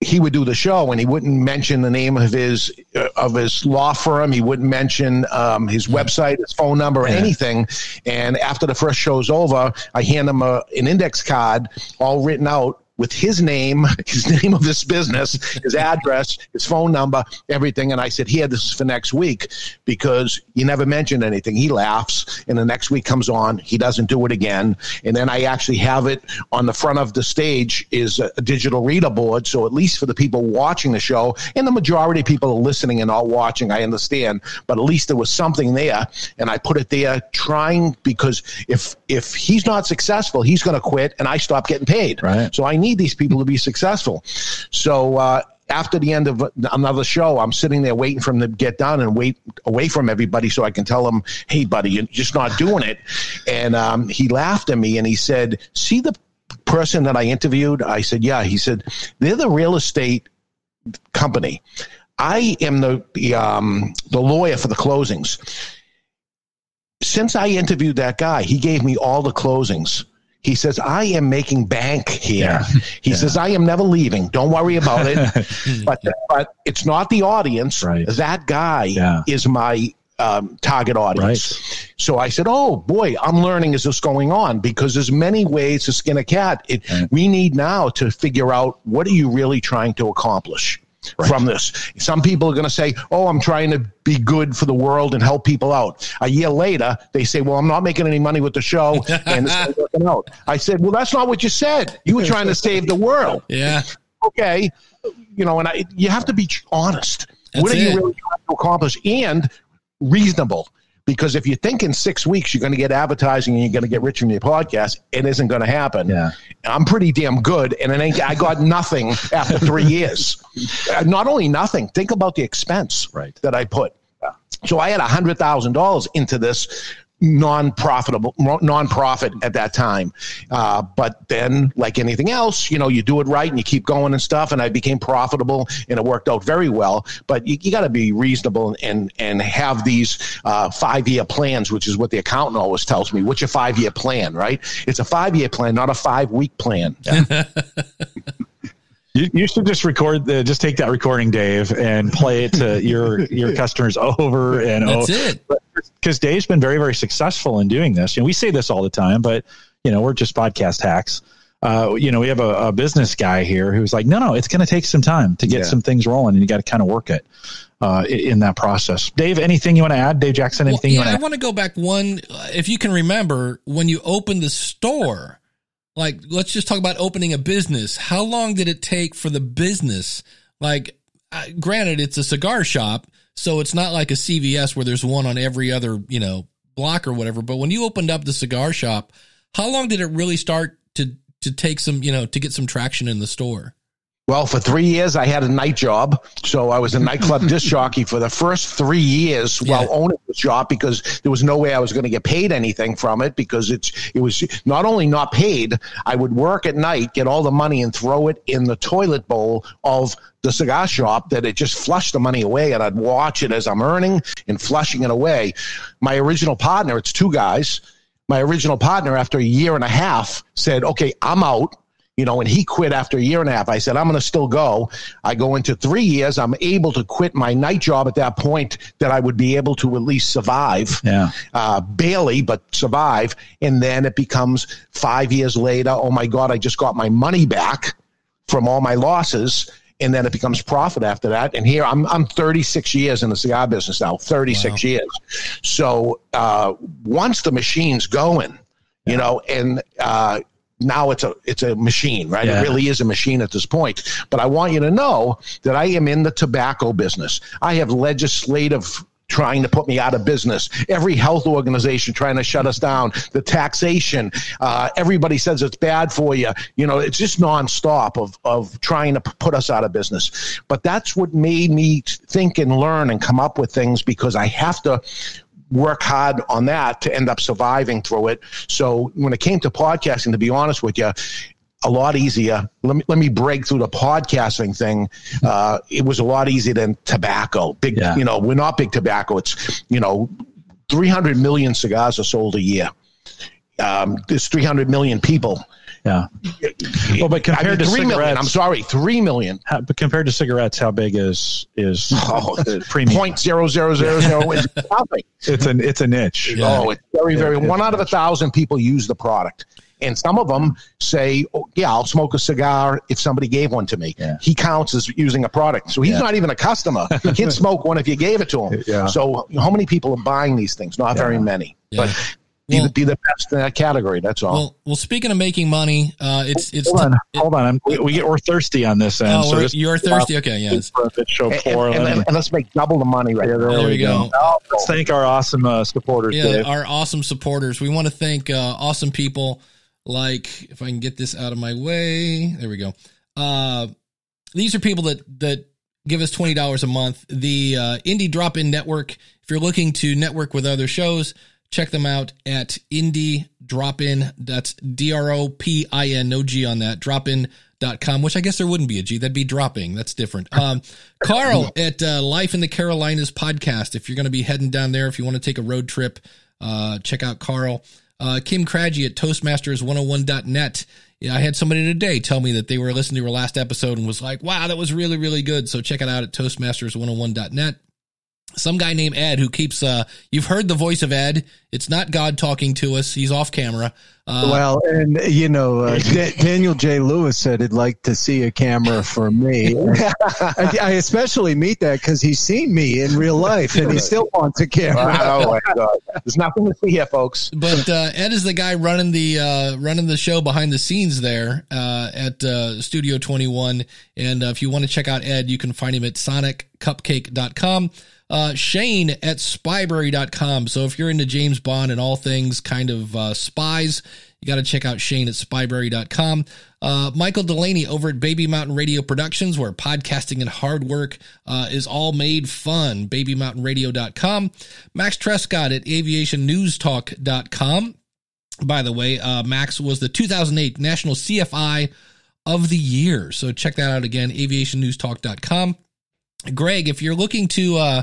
he would do the show and he wouldn't mention the name of his uh, of his law firm. He wouldn't mention um, his website, his phone number, anything. And after the first show's over, I hand him a, an index card all written out with his name, his name of this business, his address, his phone number, everything. And I said, Here, this is for next week because you never mentioned anything. He laughs, and the next week comes on, he doesn't do it again. And then I actually have it on the front of the stage is a, a digital reader board. So at least for the people watching the show, and the majority of people are listening and not watching, I understand, but at least there was something there. And I put it there trying because if if he's not successful, he's going to quit and I stop getting paid. Right. So I need these people to be successful. So uh, after the end of another show, I'm sitting there waiting for him to get done and wait away from everybody so I can tell him, "Hey, buddy, you're just not doing it." And um, he laughed at me and he said, "See the person that I interviewed?" I said, "Yeah." He said, "They're the real estate company. I am the the, um, the lawyer for the closings." Since I interviewed that guy, he gave me all the closings. He says, I am making bank here. Yeah. He Yeah. says, I am never leaving. Don't worry about it. but, but it's not the audience. Right. That guy Yeah. is my um, target audience. So I said, "Oh boy, I'm learning as this going on because there's many ways to skin a cat. It, Right. We need now to figure out what are you really trying to accomplish." From this, some people are going to say, "Oh, I'm trying to be good for the world and help people out." A year later, they say, "Well, I'm not making any money with the show, and it's not working out." I said, "Well, that's not what you said. You were trying to save the world." Yeah. okay, you know, and I, you have to be honest. what That's are you really trying to accomplish? And reasonable. Because if you think in six weeks you're going to get advertising and you're going to get rich from your podcast, it isn't going to happen. Yeah. I'm pretty damn good, and I got nothing after three years. Uh, Not only nothing, think about the expense Right. that I put. So I had a hundred thousand dollars into this non-profitable non-profit at that time. Uh, but then like anything else you know you do it right and you keep going and stuff and i became profitable and it worked out very well. But you, you got to be reasonable and and have these uh, five-year plans which is what the accountant always tells me. What's your five-year plan right? It's a five-year plan not a five-week plan You, you should just record the, just take that recording, Dave, and play it to your your customers over and That's over. it. Because Dave's been very very successful in doing this. You know, we say this all the time, but you know, we're just podcast hacks. Uh, you know, we have a, a business guy here who's like, no, no, it's going to take some time to get Yeah. some things rolling, and you got to kind of work it uh, in that process. Dave, anything you want to add? Dave Jackson, anything you yeah, I want to? want to go back one. uh, If you can remember, when you opened the store, like let's just talk about opening a business. How long did it take for the business? Like, granted, it's a cigar shop, so it's not like a CVS where there's one on every other you know block or whatever. But when you opened up the cigar shop, how long did it really start to to take some you know to get some traction in the store? Well, for three years, I had a night job. So I was a nightclub disc jockey for the first three years while owning the shop because there was no way I was going to get paid anything from it because it's it was not only not paid, I would work at night, get all the money and throw it in the toilet bowl of the cigar shop that it just flushed the money away and I'd watch it as I'm earning and flushing it away. My original partner, it's two guys. My original partner, after a year and a half, said, Okay, I'm out you know, and he quit after a year and a half. I said, I'm going to still go. I go into three years. I'm able to quit my night job at that point that I would be able to at least survive. Yeah. Uh, barely, but survive. And then it becomes five years later. Oh my God, I just got my money back from all my losses. And then it becomes profit after that. And here I'm, I'm 36 years in the cigar business now, 36 Wow. years. So uh, once the machine's going, you know, and uh, now it's a it's a machine, right? Yeah. It really is a machine at this point. But I want you to know that I am in the tobacco business. I have legislative trying to put me out of business. Every health organization trying to shut us down. The taxation. Uh, everybody says it's bad for you. You know, it's just nonstop of of trying to put us out of business. But that's what made me think and learn and come up with things because I have to work hard on that to end up surviving through it. So when it came to podcasting, to be honest with you, a lot easier. Let me let me break through the podcasting thing. Uh, it was a lot easier than tobacco. Big, Yeah. you know, we're not big tobacco. It's you know, three hundred million cigars are sold a year. Um, there's three hundred million people. Yeah. Well, but compared to three million. cigarettes- I'm sorry, three million. How, but compared to cigarettes, how big is is Oh, the premium? Point zero zero zero zero is nothing. It's an it's a niche. Yeah. Oh, it's very, very. Yeah, one out of a thousand people use the product, and some of them say, oh, "Yeah, I'll smoke a cigar if somebody gave one to me." Yeah. He counts as using a product, so he's Yeah. not even a customer. He can smoke one if you gave it to him. Yeah. So, how many people are buying these things? Not very many, Yeah. but be, Well- the, be the best in that category. That's all. Well, well. Speaking of making money, uh, it's it's. Hold on, hold on. I'm, we, we get we're thirsty on this end. Oh, so we're- this you're thirsty. Okay, yes. profit show and, four. and- and- and let's make double the money right Yeah, there. there, There we we go. go. Let's thank our awesome uh, supporters, Yeah, Dave. our awesome supporters. We want to thank uh, awesome people like if I can get this out of my way. There we go. Uh, these are people that that give us twenty dollars a month. The uh, Indie Drop In Network. If you're looking to network with other shows, check them out at Indie Drop In. That's D R O P I N. No G on that. Drop in. Dot com, which I guess there wouldn't be a G. That'd be dropping. That's different. Um, Carl at uh, Life in the Carolinas podcast. If you're going to be heading down there, if you want to take a road trip, uh, check out Carl. Uh, Kim Craggy at Toastmasters101.net. Yeah, I had somebody today tell me that they were listening to our last episode and was like, wow, that was really, really good. So check it out at Toastmasters101.net. Some guy named Ed who keeps, uh, you've heard the voice of Ed. It's not God talking to us. He's off camera. Uh, well, and you know, uh, Da- Daniel J. Lewis said he'd like to see a camera for me. I, I especially meet that because he's seen me in real life, and he still wants a camera. oh my god! There's nothing to see here, folks. but uh, Ed is the guy running the uh, running the show behind the scenes there uh, at uh, Studio 21. And uh, if you want to check out Ed, you can find him at soniccupcake.com. Uh, Shane at spybrary.com. So if you're into James Bond and all things kind of uh, spies, you got to check out Shane at spybrary.com. Uh, Michael Delaney over at Baby Mountain Radio Productions, where podcasting and hard work uh, is all made fun. BabyMountainRadio.com. Max Trescott at AviationNewsTalk.com. By the way, uh, Max was the 2008 National CFI of the Year. So check that out again, aviationnewstalk.com. Greg, if you're looking to uh,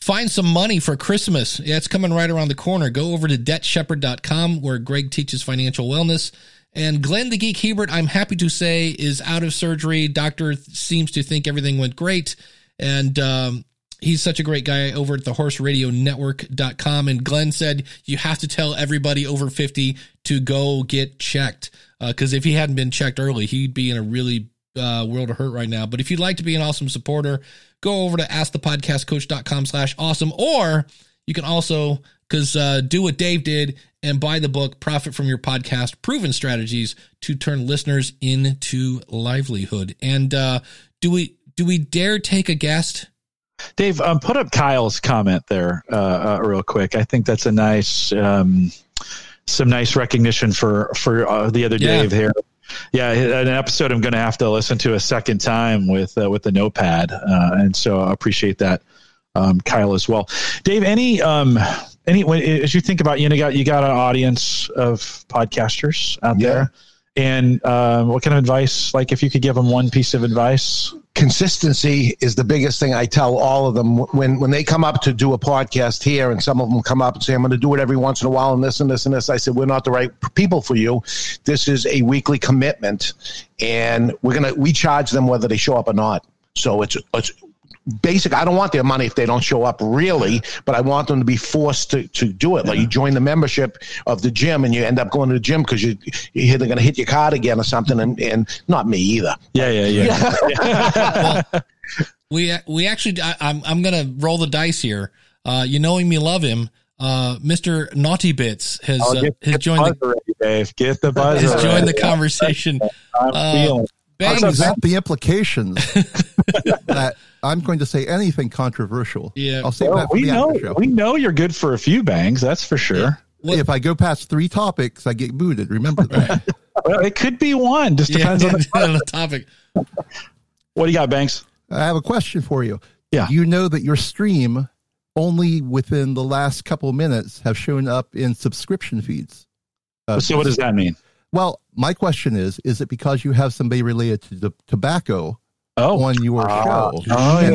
find some money for Christmas, yeah, it's coming right around the corner. Go over to debtshepherd.com where Greg teaches financial wellness. And Glenn the Geek Hebert, I'm happy to say, is out of surgery. Doctor seems to think everything went great. And um, he's such a great guy over at the horseradionetwork.com. And Glenn said, you have to tell everybody over 50 to go get checked. Because if he hadn't been checked early, he'd be in a really uh, world of hurt right now. But if you'd like to be an awesome supporter, go over to askthepodcastcoach.com slash awesome. Or you can also, because uh, do what Dave did and buy the book, Profit from Your Podcast Proven Strategies to Turn Listeners into Livelihood. And uh, do we do we dare take a guest? Dave, um, put up Kyle's comment there uh, uh, real quick. I think that's a nice, um, some nice recognition for for uh, the other Yeah. Dave here. Yeah, an episode I'm going to have to listen to a second time with uh, with the notepad, uh, and so I appreciate that, um, Kyle as well. Dave, any um, any as you think about you know you got you got an audience of podcasters out Yeah. there, and um, what kind of advice? Like, if you could give them one piece of advice, consistency is the biggest thing I tell all of them when when they come up to do a podcast here, and some of them come up and say, "I'm going to do it every once in a while," and this and this and this. I said, "We're not the right people for you. This is a weekly commitment, and we're gonna we charge them whether they show up or not. So it's it's." Basic. I don't want their money if they don't show up, really, but I want them to be forced to, to do it. Like you join the membership of the gym, and you end up going to the gym because you you're going to hit your card again or something, and, and not me either. yeah, yeah, yeah. We we actually I, I'm I'm gonna roll the dice here. Uh, you know him, you love him. Uh, Mr. Naughty Bits has Oh, uh, get, has get joined the the, buzz Dave. Get the buzz has ready. joined the conversation. I'm Uh, feeling it. Bangs, present the implications that I'm going to say anything controversial. Yeah. I'll save Well, that for we the know after show. we know you're good for a few bangs. That's for sure. What- if I go past three topics, I get booted. Remember that. Well, it could be one. Just yeah, depends on the, on the topic. what do you got, Bangs. I have a question for you. Yeah. You know that your stream only within the last couple of minutes have shown up in subscription feeds. Uh, so what does that mean? Well, my question is: Is it because you have somebody related to the tobacco Oh, on your Ah. show, Oh, and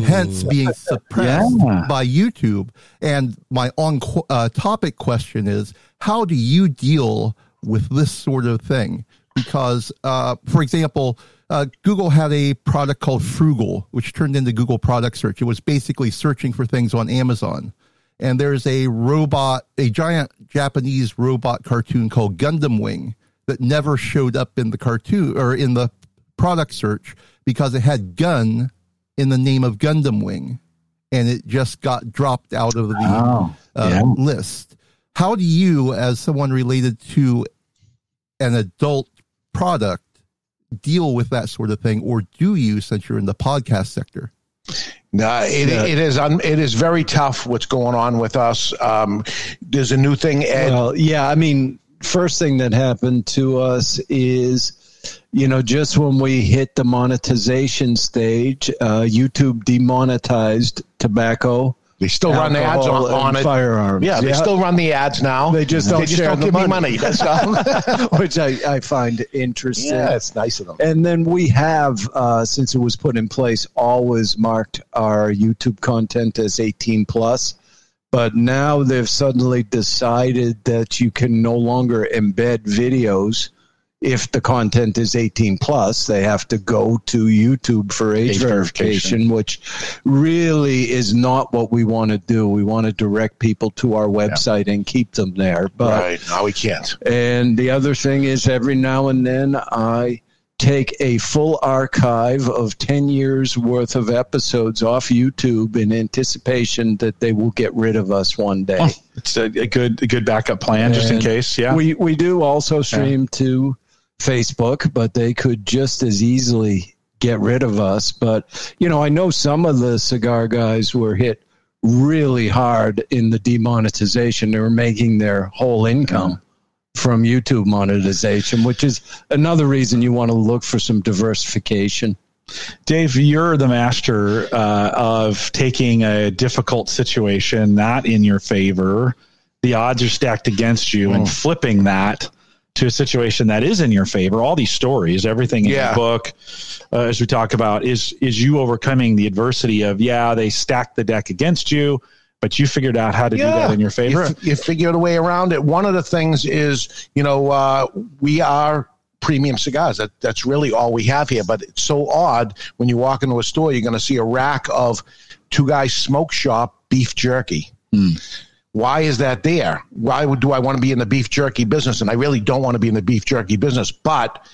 yeah. hence being suppressed Yeah. by YouTube? And my on uh, topic question is: How do you deal with this sort of thing? Because, uh, for example, uh, Google had a product called Froogle, which turned into Google Product Search. It was basically searching for things on Amazon. And there's a robot, a giant Japanese robot cartoon called Gundam Wing that never showed up in the cartoon or in the product search because it had gun in the name of Gundam Wing. And it just got dropped out of the Oh, uh, yeah. list. How do you, as someone related to an adult product, deal with that sort of thing, or do you, since you're in the podcast sector? No, it, it is un, it is very tough what's going on with us. Um, there's a new thing, Ed. Well, yeah, I mean, first thing that happened to us is, you know, just when we hit the monetization stage, uh, YouTube demonetized tobacco. they still run ads on, on it. firearms. Yeah, they still run the ads now. They just don't share don't the give me money. money. That's all. which I, I find interesting. yeah, it's nice of them. And then we have, uh, since it was put in place, always marked our YouTube content as 18 plus. But now they've suddenly decided that you can no longer embed videos if the content is 18 plus. They have to go to YouTube for age, Age verification, verification. which really is not what we want to do. We want to direct people to our website and keep them there. But right. No, we can't. and the other thing is, every now and then I take a full archive of 10 years worth of episodes off YouTube in anticipation that they will get rid of us one day. Oh, it's a, a good a good backup plan just in case. Yeah. We, we do also stream to Facebook, but they could just as easily get rid of us. But, you know, I know some of the cigar guys were hit really hard in the demonetization. They were making their whole income from YouTube monetization, which is another reason you want to look for some diversification. Dave, you're the master uh, of taking a difficult situation not in your favor. The odds are stacked against you, and flipping that to a situation that is in your favor. All these stories, everything in Yeah. the book, uh, as we talk about, is is you overcoming the adversity of yeah, they stacked the deck against you, but you figured out how to do that in your favor. You, you figured a way around it. One of the things is, you know, uh, we are premium cigars. That, that's really all we have here. But it's so odd when you walk into a store, you're going to see a rack of two guys smoke shop beef jerky. Why is that there? Why would do I want to be in the beef jerky business? And I really don't want to be in the beef jerky business, but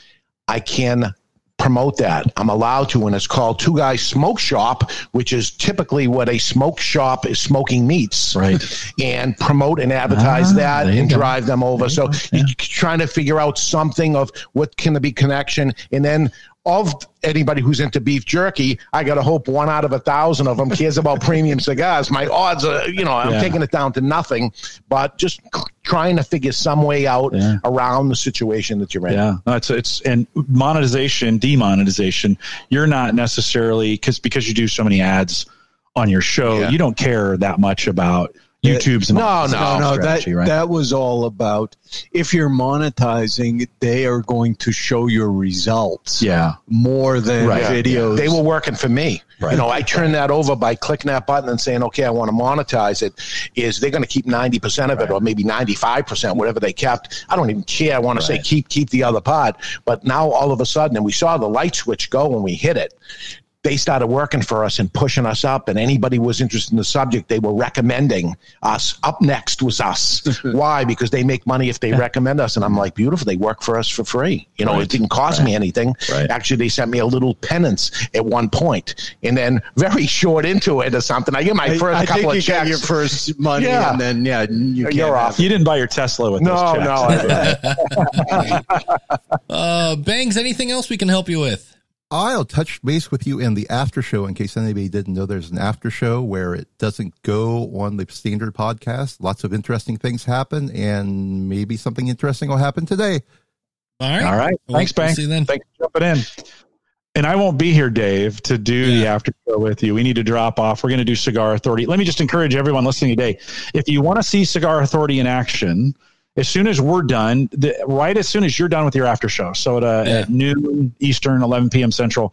I can promote that. I'm allowed to, and it's called Two Guys Smoke Shop, which is typically what a smoke shop is smoking meats. Right. And promote and advertise Ah, that and go. drive them over. So you're trying to figure out something of what can be connection. And then of anybody who's into beef jerky, I got to hope one out of a thousand of them cares about premium cigars. My odds are, you know, I'm Yeah. taking it down to nothing, but just trying to figure some way out Yeah. around the situation that you're in. Yeah, no, it's it's and monetization, demonetization. You're not necessarily because because you do so many ads on your show, Yeah. you don't care that much about YouTube's No, monetization no, no, strategy, that right? that was all about if you're monetizing, they are going to show your results yeah, more than Right. videos. They were working for me. Right. You know, I turned that over by clicking that button and saying, okay, I want to monetize it. Is they're going to keep 90% of it or maybe 95%, whatever they kept. I don't even care. I want to say keep, keep the other part. But now all of a sudden, and we saw the light switch go when we hit it. They started working for us and pushing us up. And anybody was interested in the subject, they were recommending us. Up next was us. Why? Because they make money if they recommend us. And I'm like, beautiful. They work for us for free. You know, it didn't cost me anything. Right. Actually, they sent me a little penance at one point, and then very short into it or something. I get my first I couple think of you checks. got your first money, Yeah. and then yeah, you can't You're have off. You didn't buy your Tesla with no, those checks. no. I, Uh, Bangs, anything else we can help you with? I'll touch base with you in the after show in case anybody didn't know there's an after show where it doesn't go on the standard podcast. Lots of interesting things happen, and maybe something interesting will happen today. All right. All right. We'll- Thanks, we'll see you then. Thanks for jumping in. And I won't be here, Dave, to do the after show with you. We need to drop off. We're going to do Cigar Authority. Let me just encourage everyone listening today. If you want to see Cigar Authority in action, as soon as we're done, the, right as soon as you're done with your after show, so at, uh, Yeah. at noon Eastern, 11 p.m. Central,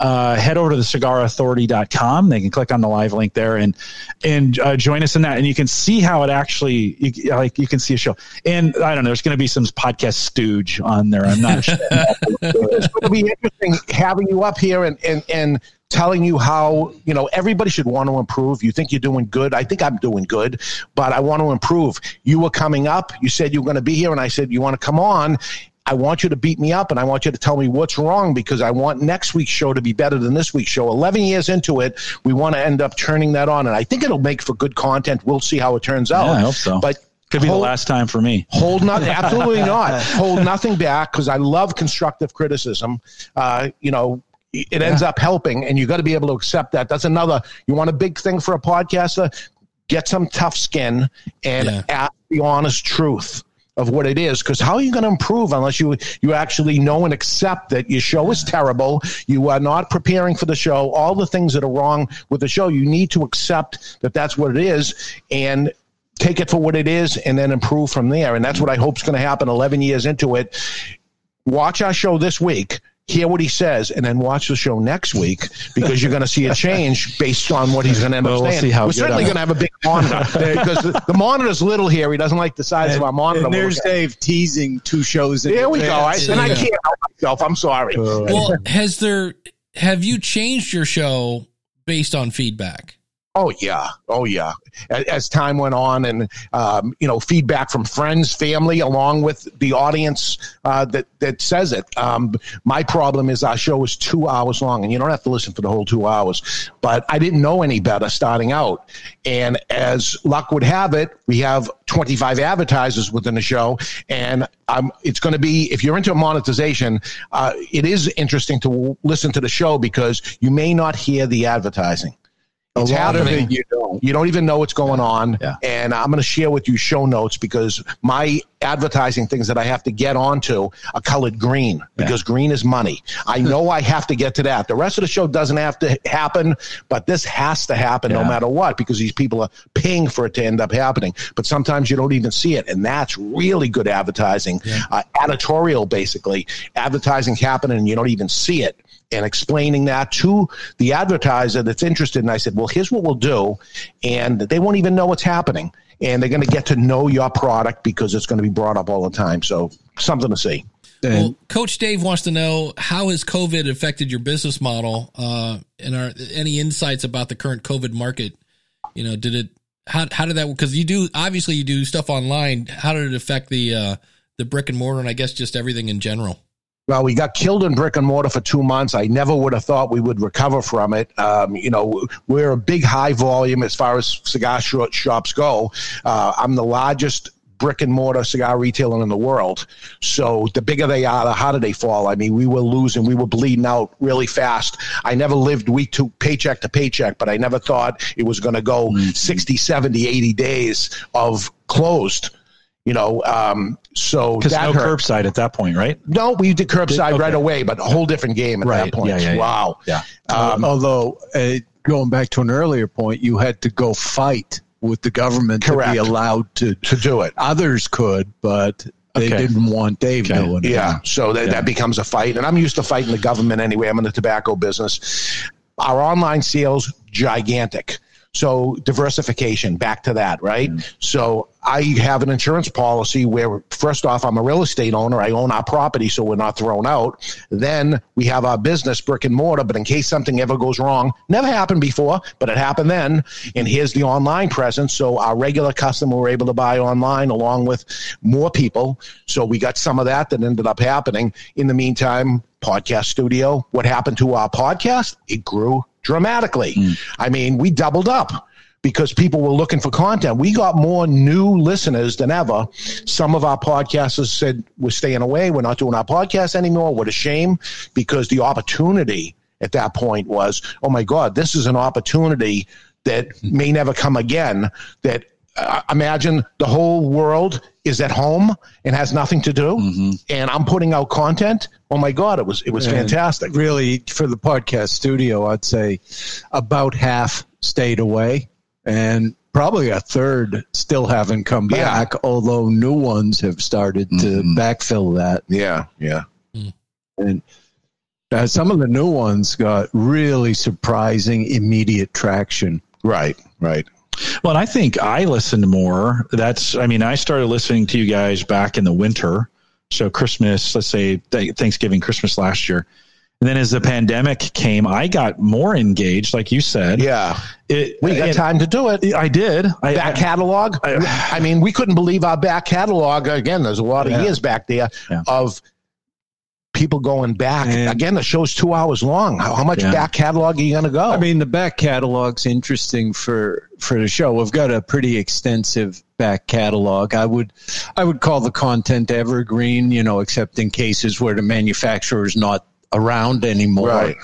uh, head over to the cigarauthority.com. They can click on the live link there and and uh, join us in that. And you can see how it actually, you, like, you can see a show. And I don't know, there's going to be some podcast stooge on there. I'm not sure. it's going to be interesting having you up here and, and, and telling you how, you know, everybody should want to improve. You think you're doing good. I think I'm doing good, but I want to improve. You were coming up. You said you were going to be here, and I said, You want to come on? I want you to beat me up and I want you to tell me what's wrong because I want next week's show to be better than this week's show. 11 years into it, we want to end up turning that on. And I think it'll make for good content. We'll see how it turns out. Yeah, I hope so. But Could be the last time for me. hold nothing absolutely not hold nothing back because i love constructive criticism uh, you know it ends up helping and you got to be able to accept that that's another you want a big thing for a podcaster get some tough skin and Yeah. ask the honest truth of what it is because how are you going to improve unless you you actually know and accept that your show is terrible you are not preparing for the show all the things that are wrong with the show you need to accept that that's what it is and take it for what it is and then improve from there. And that's what I hope is going to happen 11 years into it. Watch our show this week, hear what he says, and then watch the show next week because you're going to see a change based on what he's going to end up Well, We'll see how we're certainly going to have a big monitor eh, because the, the monitor's little here. He doesn't like the size of our monitor. And there's We'll look. Dave teasing two shows. in There we go. I, advance. and I can't help myself. I'm sorry. Well, has there have you changed your show based on feedback? Oh yeah, oh yeah. As, as time went on, and um, you know, feedback from friends, family, along with the audience uh, that that says it. Um, my problem is our show is two hours long, and you don't have to listen for the whole two hours. But I didn't know any better starting out, and as luck would have it, we have 25 advertisers within the show, and um, it's going to be if you're into monetization, uh, it is interesting to listen to the show because you may not hear the advertising. A It's lot of it you don't. You don't even know what's going on. Yeah. And I'm going to share with you show notes because my advertising things that I have to get onto are colored green because green is money. I know I have to get to that. The rest of the show doesn't have to happen, but this has to happen no matter what because these people are paying for it to end up happening. But sometimes you don't even see it. And that's really good advertising, uh, editorial basically. Advertising happening and you don't even see it and explaining that to the advertiser that's interested. And I said, well, here's what we'll do. And they won't even know what's happening. And they're going to get to know your product because it's going to be brought up all the time. So something to see. Well, Coach Dave wants to know how has COVID affected your business model, uh, and are any insights about the current COVID market? You know, did it? How how did that? Because you do obviously you do stuff online. How did it affect the uh, the brick and mortar, and I guess just everything in general? Well, we got killed in brick and mortar for two months. I never would have thought we would recover from it. Um, you know, we're a big high volume as far as cigar sh- shops go. Uh, I'm the largest brick and mortar cigar retailer in the world. So the bigger they are, the harder they fall. I mean, we were losing, we were bleeding out really fast. I never lived week to paycheck to paycheck, but I never thought it was going to go 60, 70, 80 days of closed. You know, um, so Because that no hurt. curbside at that point, right? No, we did curbside Okay. right away, but a whole different game at Right. that point. Yeah, yeah, yeah. Wow. Yeah. Um, Although uh, going back to an earlier point, you had to go fight with the government to be allowed to. to do it. Others could, but they Okay. didn't want Dave Okay. doing it. Yeah. So that, that becomes a fight. And I'm used to fighting the government anyway. I'm in the tobacco business. Our online sales, gigantic. So diversification, back to that, right? Mm-hmm. So I have an insurance policy where first off, I'm a real estate owner. I own our property, so we're not thrown out. Then we have our business brick and mortar, but in case something ever goes wrong, never happened before, but it happened then. And here's the online presence. So our regular customer were able to buy online along with more people. So we got some of that that ended up happening. In the meantime, podcast studio, what happened to our podcast? It grew dramatically. Hmm. I mean, we doubled up because people were looking for content. We got more new listeners than ever. Some of our podcasters said we're staying away. We're not doing our podcast anymore. What a shame because the opportunity at that point was, oh my God, this is an opportunity that may never come again. That uh, imagine the whole world is at home and has nothing to do, and I'm putting out content. Oh my God, it was it was And fantastic. Really, for the podcast studio, I'd say about half stayed away, and probably a third still haven't come Yeah. back. Although new ones have started to backfill that, Yeah, yeah. and uh, some of the new ones got really surprising immediate traction. Right, right. Well, and I think I listened more. That's, I mean, I started listening to you guys back in the winter. So Christmas, let's say th- Thanksgiving, Christmas last year. And then as the pandemic came, I got more engaged, like you said. Yeah, It, we got time to do it. I did. I, back catalog. I, mean, we couldn't believe our back catalog. Again, there's a lot of Yeah. years back there Yeah. of people going back. And- Again, the show's two hours long. How, how much Yeah. back catalog are you going to go? I mean, the back catalog's interesting for for the show. We've got a pretty extensive back catalog. I would I would call the content evergreen, you know, except in cases where the manufacturer is not around anymore. Right.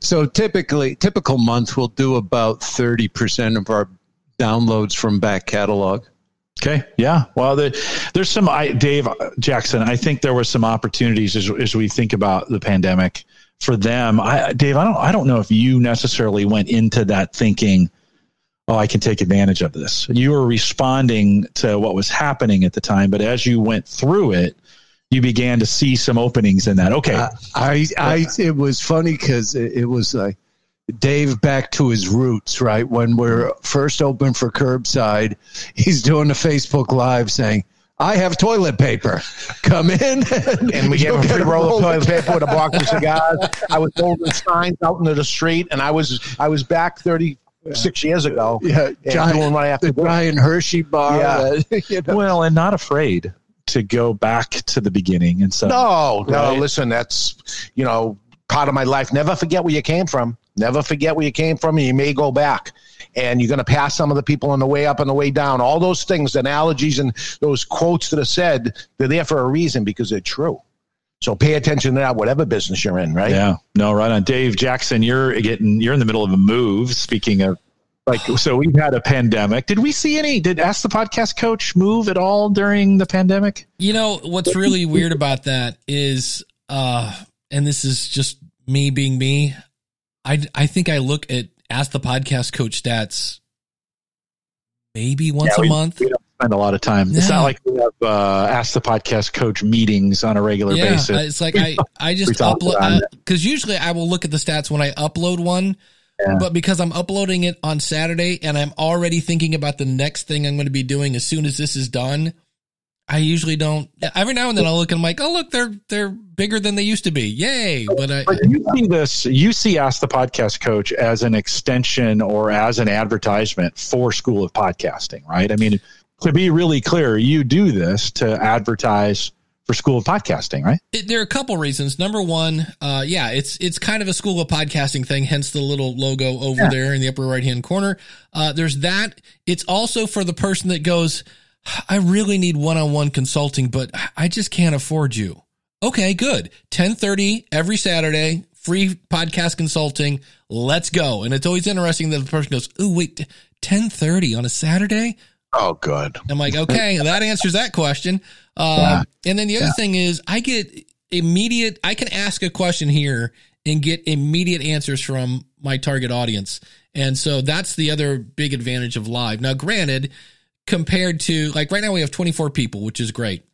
So typically, typical month we'll do about thirty percent of our downloads from back catalog. Okay. Yeah. Well, the, there's some, I, Dave Jackson, I think there were some opportunities as, as we think about the pandemic for them. I, Dave, I don't, I don't know if you necessarily went into that thinking, oh, I can take advantage of this. You were responding to what was happening at the time, but as you went through it, you began to see some openings in that. Okay. Uh, I, I, it was funny because it, it was like Dave back to his roots, right? When we're first open for curbside, he's doing a Facebook Live saying, I have toilet paper. Come in. and we gave him a free roll roll of of toilet paper with a box of cigars. I was holding signs out into the street, and I was I was back thirty six years ago. Yeah, and giant- doing what I have the to do. Brian Hershey bar. Yeah. that, you know. well, and not afraid to go back to the beginning. And so, No, no, listen, that's you know part of my life. Never forget where you came from. Never forget where you came from, and you may go back. And you're going to pass some of the people on the way up and the way down. All those things, analogies, and those quotes that are said, they're there for a reason because they're true. So pay attention to that, whatever business you're in, right? Yeah, no, right on. Dave Jackson, you're getting you're in the middle of a move. Speaking of like, so we've had a pandemic. Did we see any? Did Ask the Podcast Coach move at all during the pandemic? You know what's really weird about that is, uh, and this is just me being me. I I think I look at ask the podcast coach stats maybe once Yeah, a month. We don't spend a lot of time. It's not like we have uh, Ask the Podcast Coach meetings on a regular yeah, basis. it's like I I just upload because usually I will look at the stats when I upload one. Yeah. But because I'm uploading it on Saturday and I'm already thinking about the next thing I'm going to be doing as soon as this is done, I usually don't. Every now and then I'll look and I'm like, oh look, they're they're bigger than they used to be. Yay! But I, But you see this, you see Ask the Podcast Coach as an extension or as an advertisement for School of Podcasting, right? I mean, to be really clear, you do this to advertise for School of Podcasting, right? It, there are a couple reasons. Number one, uh, yeah, it's it's kind of a school of podcasting thing, hence the little logo over there in the upper right hand corner. Uh, there's that. It's also for the person that goes, I really need one on one consulting, but I just can't afford you. Okay, good. Ten thirty every Saturday, free podcast consulting. Let's go. And it's always interesting that the person goes, "Oh wait, ten thirty on a Saturday." Oh, good. I'm like, okay, that answers that question. Uh, and then the other thing is, I get immediate. I can ask a question here and get immediate answers from my target audience, and so that's the other big advantage of live. Now, granted, compared to like right now, we have 24 people, which is great.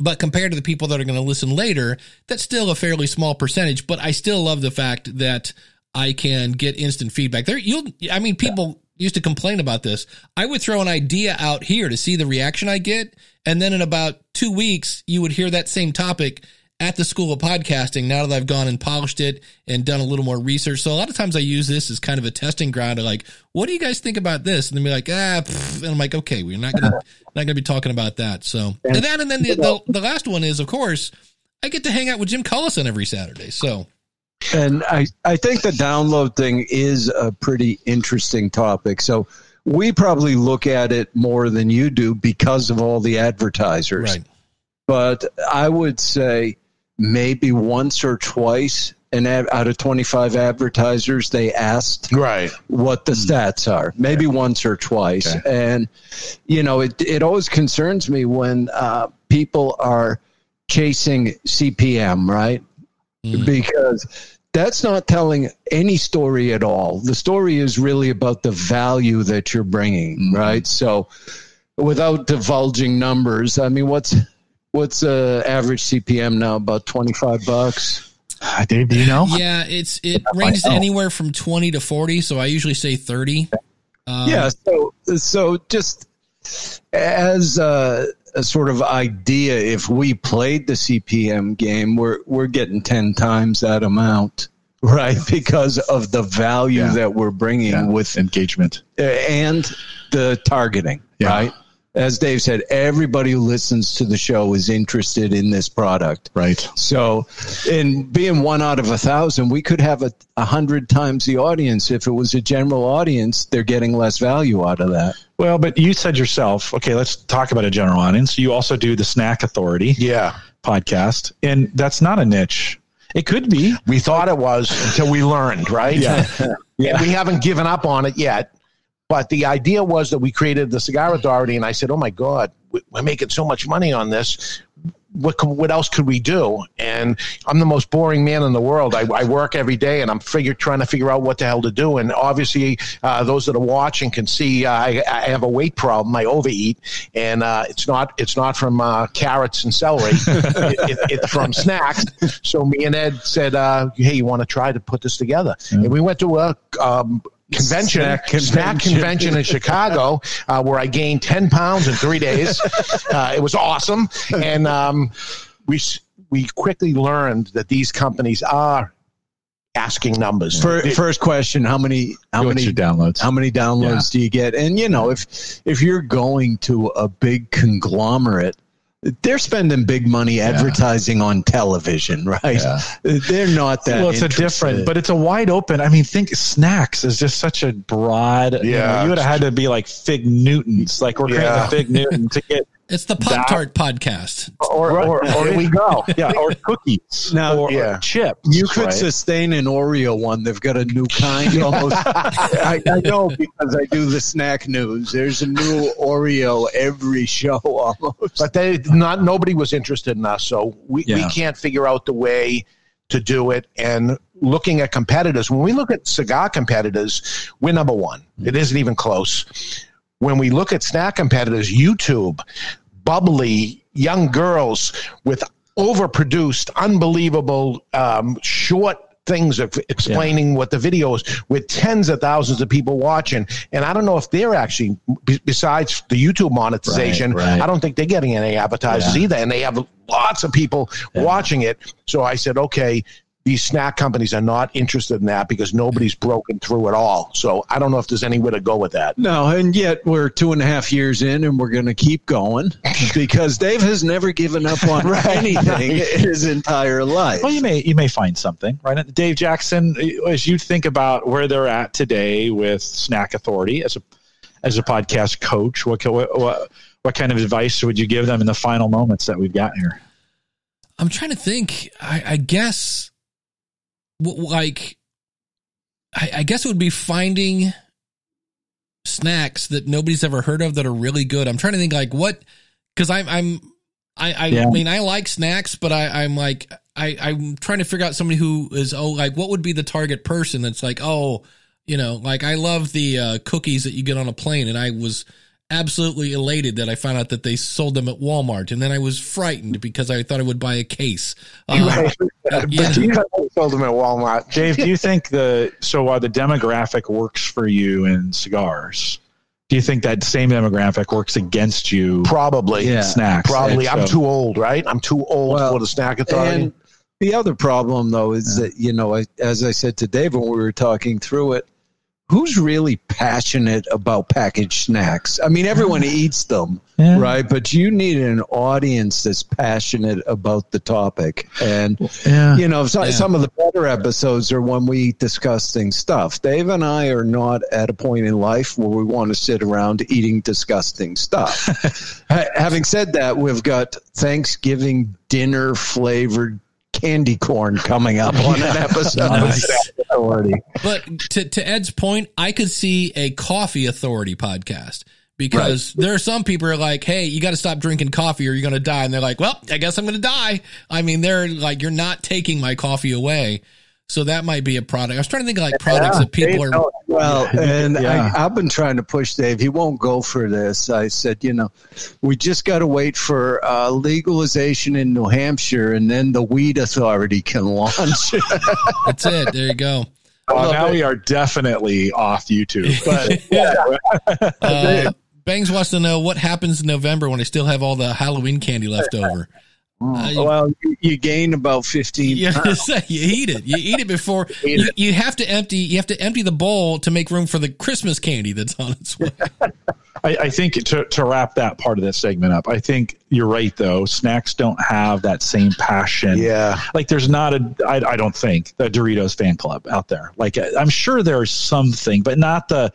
But compared to the people that are going to listen later, that's still a fairly small percentage. But I still love the fact that I can get instant feedback. There, you'll. I mean, people used to complain about this. I would throw an idea out here to see the reaction I get, and then in about two weeks, you would hear that same topic at the School of Podcasting. Now that I've gone and polished it and done a little more research, so a lot of times I use this as kind of a testing ground. To like, what do you guys think about this? And then be like, ah, pff, and I'm like, okay, we're not gonna not gonna be talking about that. So and then and then the, the the last one is, of course, I get to hang out with Jim Collison every Saturday. So. And I, I think the download thing is a pretty interesting topic. So we probably look at it more than you do because of all the advertisers. Right. But I would say maybe once or twice and out of 25 advertisers they asked Right. what the stats are. Maybe once or twice. And you know it, it always concerns me when uh, people are chasing cpm right? Mm. because that's not telling any story at all. The story is really about the value that you're bringing right? So without divulging numbers i mean what's what's uh, average cpm now about 25 bucks Ah, Dave, do you know? Yeah, it's it ranges anywhere from twenty to forty. So I usually say thirty. Um, yeah so so just as a, a sort of idea if we played the cpm game we're we're getting 10 times that amount right because of the value Yeah. that we're bringing Yeah. with engagement. uh, and the targeting Yeah. right as dave said everybody who listens to the show is interested in this product Right. so, in being one out of a thousand, we could have a, a hundred times the audience. If it was a general audience, they're getting less value out of that. Well, but you said yourself, okay, let's talk about a general audience. You also do the Snack Authority Yeah. podcast, and that's not a niche. It could be. We thought it was until we learned, right? Yeah. And we haven't given up on it yet. But the idea was that we created the Cigar Authority, and I said, "Oh my God, we- we're making so much money on this. What what else could we do?" And I'm the most boring man in the world. I, I work every day, and I'm figure trying to figure out what the hell to do. And obviously, uh, those that are watching can see uh, I, I have a weight problem. I overeat, and uh, it's not it's not from uh, carrots and celery. it, it, it's from snacks. So me and Ed said, uh, "Hey, you want to try to put this together?" And we went to a um, convention, Snack snack convention. convention in Chicago, uh, where I gained ten pounds in three days. Uh, it was awesome, and um, we we quickly learned that these companies are asking numbers. For, It- first question: How many? How What's many downloads? How many downloads do you get? And you know, if if you're going to a big conglomerate. They're spending big money advertising on television, right? Yeah. They're not that. well, it's a different, but it's a wide open. I mean, think snacks is just such a broad. you know, Yeah. you would have had to be like Fig Newtons, like we're creating Yeah. a Fig Newton to get, It's the Pop Tart podcast. or, or, or here we go. yeah, or cookies, Now- or, Yeah. or chips. You could right? sustain an Oreo one. They've got a new kind almost. I, I know because I do the snack news. There's a new Oreo every show almost. but they not nobody was interested in us so we, we can't figure out the way to do it and looking at competitors when we look at cigar competitors we're number one it isn't even close when we look at snack competitors youtube bubbly young girls with overproduced unbelievable um, short things of explaining what the video is with tens of thousands of people watching and i don't know if they're actually be- besides the youtube monetization Right, right. i don't think they're getting any advertisers Yeah. either and they have lots of people watching it so i said okay these snack companies are not interested in that because nobody's broken through at all so i don't know if there's anywhere to go with that No, and yet we're two and a half years in, and we're going to keep going because Dave has never given up on anything in his entire life. Well, you may you may find something, right? Dave Jackson, as you think about where they're at today with Snack Authority as a as a podcast coach, what what what, what kind of advice would you give them in the final moments that we've got here? I'm trying to think. I, I guess, w- like, I, I guess it would be finding snacks that nobody's ever heard of that are really good. I'm trying to think, like, what? Because I'm, I'm, I, I Yeah. mean, I like snacks, but I, I'm like, I, I'm trying to figure out somebody who is, oh, like, what would be the target person that's like, oh, you know, like I love the uh, cookies that you get on a plane, and I was absolutely elated that I found out that they sold them at Walmart, and then I was frightened because I thought I would buy a case. Uh, Right. yeah. But you sold them at Walmart. Dave, do you think the so while the demographic works for you in cigars, do you think that same demographic works against you Probably. Yeah. snacks? Probably. And I'm too old, right? I'm too old Well, for the snack authority. And the other problem, though, is that, you know, I- as I said to Dave when we were talking through it, who's really passionate about packaged snacks? I mean, everyone eats them, Yeah. right? But you need an audience that's passionate about the topic. And, Yeah. you know, so, Yeah. some of the better episodes are when we eat disgusting stuff. Dave and I are not at a point in life where we want to sit around eating disgusting stuff. Having said that, we've got Thanksgiving dinner flavored candy corn coming up on an episode. Nice. Authority. But to, to Ed's point, I could see a coffee authority podcast because there are some people who are like, Hey, you got to stop drinking coffee or you're going to die. And they're like, well, I guess I'm going to die. I mean, they're like, you're not taking my coffee away. So that might be a product. I was trying to think of like products that people are. Well, and Yeah. I, I've been trying to push Dave. He won't go for this. I said, you know, we just got to wait for uh, legalization in New Hampshire, and then the weed authority can launch. That's it. There you go. Well, now we are definitely off YouTube. But Uh, Bangs wants to know what happens in November when I still have all the Halloween candy left over. Uh, well, you, you gain about fifteen. you, pounds. you eat it. You eat it before you, you have to empty. You have to empty the bowl to make room for the Christmas candy that's on its way. I, I think to, to wrap that part of this segment up, I think you're right though. Snacks don't have that same passion. yeah. Like there's not a, I, I don't think the Doritos fan club out there. Like I'm sure there's something, but not the,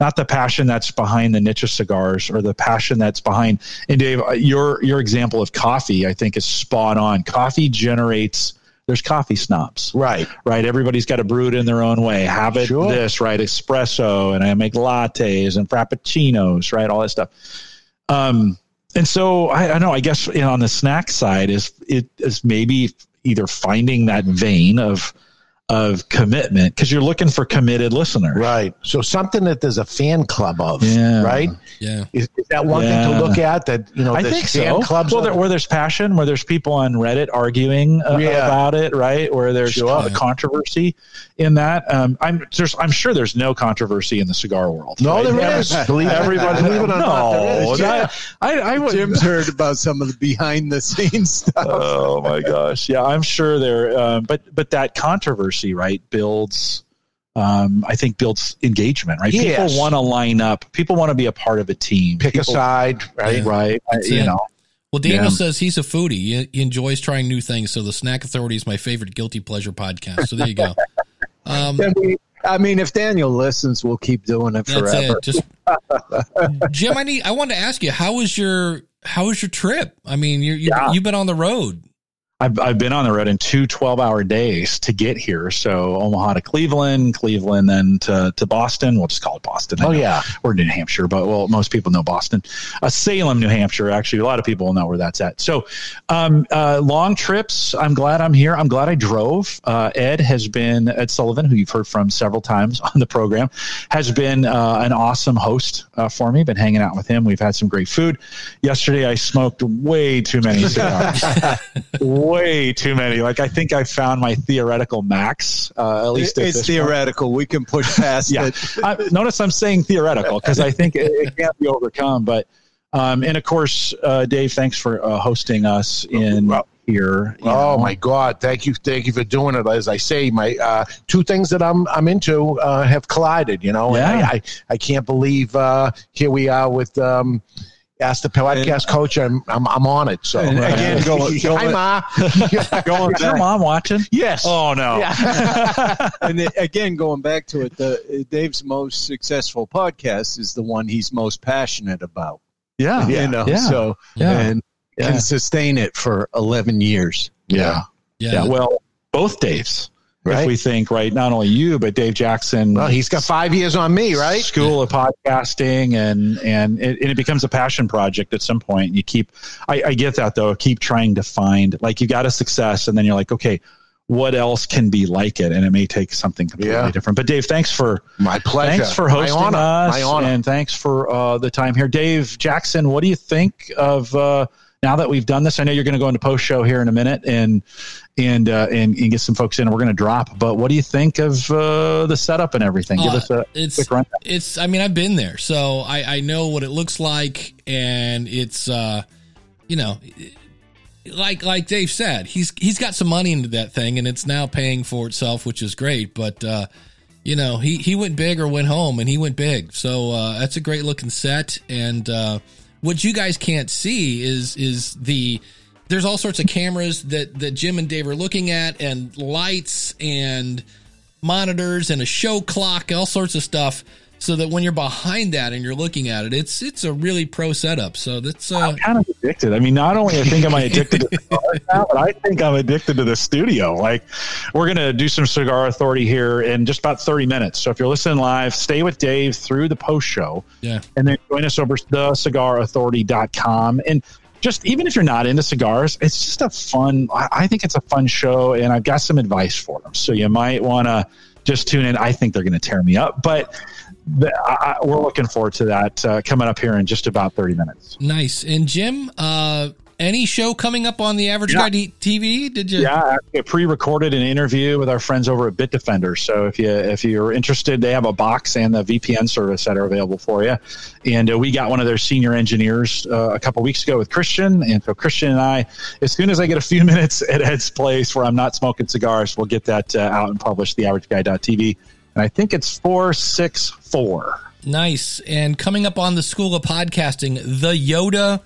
not the passion that's behind the niche of cigars or the passion that's behind. And Dave, uh, your your example of coffee, I think is spot on. Coffee generates. There's coffee snobs Right. right? Everybody's got to brew it in their own way. Have it Sure. this, right? Espresso, and I make lattes and frappuccinos, right? All that stuff. Um, and so I, I know. I guess you know, on the snack side is it is maybe either finding that vein of of commitment because you're looking for committed listeners. Right. So something that there's a fan club of, Yeah. right? Yeah. Is, is that one Yeah. thing to look at? That you know, I think fan so. clubs. well, there, where there's passion, where there's people on Reddit arguing uh, Yeah. about it, right? Where there's Sure. controversy in that. Um, I'm there's, I'm sure there's no controversy in the cigar world. no, right? there Every- is. Believe Everybody, believe it or no, not, there is. that- I, I would. Jim's heard about some of the behind the scenes stuff. Oh my gosh, yeah, I'm sure there. Um, but but that controversy, right, builds. Um, I think builds engagement, right? Yes. People want to line up. People want to be a part of a team. Pick a side, right? Yeah. right? That's you it. know, Well, Daniel Yeah. says he's a foodie. He, he enjoys trying new things. So the Snack Authority is my favorite guilty pleasure podcast. So there you go. Um, I mean, if Daniel listens, we'll keep doing it that's forever. it. Just Jim, I need. I wanted to ask you how was your how was your trip? I mean, you you Yeah. you've been on the road. I've, I've been on the road in two 12 hour days to get here. So Omaha to Cleveland, Cleveland, then to, to Boston. We'll just call it Boston. I Oh know yeah. We're New Hampshire, but well, most people know Boston. Uh, Salem, New Hampshire. Actually, a lot of people know where that's at. So, um, uh, long trips. I'm glad I'm here. I'm glad I drove. Uh, Ed has been Ed Sullivan, who you've heard from several times on the program, has been uh, an awesome host uh, for me. Been hanging out with him. We've had some great food. Yesterday, I smoked way too many cigars. way too many. Like I think I found my theoretical max. Uh, at least at it's this point. theoretical. We can push past Yeah. it. I, notice I'm saying theoretical because I think it, it can't be overcome. But um, and of course, uh, Dave, thanks for uh, hosting us in here. Oh know. my God! Thank you, thank you for doing it. As I say, my uh, two things that I'm I'm into uh, have collided. You know, and Yeah. I, I I can't believe uh, here we are with. Um, Ask the podcast coach. I'm, I'm I'm on it. So And again, go- go- hi ma. Going Is your back, mom watching? yes. Oh no! Yeah. and it- again, going back to it, the Dave's most successful podcast is the one he's most passionate about. Yeah, You know, yeah. so Yeah. and Yeah. can sustain it for eleven years. yeah, Yeah. yeah. Well, both Daves. If we think right, not only you but Dave Jackson. well, he's got five years on me, right? School of podcasting, and and it, and it becomes a passion project at some point. You keep, I, I get that though. Keep trying to find like you got a success, and then you're like, okay, what else can be like it, and it may take something completely Yeah. different. But Dave, thanks for My pleasure. thanks for My hosting honor. us, My honor. and thanks for uh, the time here, Dave Jackson. What do you think of uh, now that we've done this? I know you're going to go into post show here in a minute and and uh, and, and get some folks in. and We're going to drop, but what do you think of uh, the setup and everything? Give Uh, us a it's quick rundown. it's I mean I've been there so I I know what it looks like and it's uh you know like like Dave said he's he's got some money into that thing and it's now paying for itself which is great but uh you know he he went big or went home and he went big so uh that's a great looking set and uh what you guys can't see is is the there's all sorts of cameras that that Jim and Dave are looking at and lights and monitors and a show clock, all sorts of stuff, so that when you're behind that and you're looking at it, it's it's a really pro setup. So that's uh, I'm kind of addicted. I mean, not only I think am I addicted to cigars now, but I think I'm addicted to the studio. Like, we're gonna do some cigar authority here in just about 30 minutes. So if you're listening live, stay with Dave through the post show, yeah. and then join us over the cigarauthority.com. And just even if you're not into cigars, it's just a fun. I, I think it's a fun show, and I've got some advice for them. So you might want to just tune in. I think they're going to tear me up, but. The, I, we're looking forward to that uh, coming up here in just about 30 minutes. Nice. And Jim, uh, any show coming up on the Average Yeah. Guy TV? Did you? Yeah, I pre-recorded an interview with our friends over at Bitdefender. So if you if you're interested, they have a box and the VPN service that are available for you. And uh, we got one of their senior engineers uh, a couple weeks ago with Christian. And so Christian and I, as soon as I get a few minutes at Ed's place where I'm not smoking cigars, we'll get that uh, out and publish the AverageGuy.tv. And I think it's four six four. Nice. And coming up on the School of Podcasting, the Yoda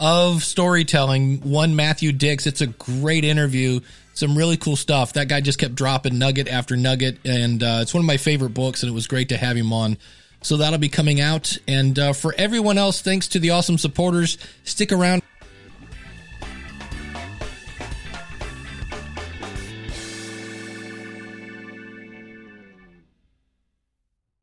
of storytelling, one Matthew Dicks. It's a great interview. Some really cool stuff. That guy just kept dropping nugget after nugget, and uh, it's one of my favorite books, and it was great to have him on. So that'll be coming out. And uh, for everyone else, thanks to the awesome supporters, stick around.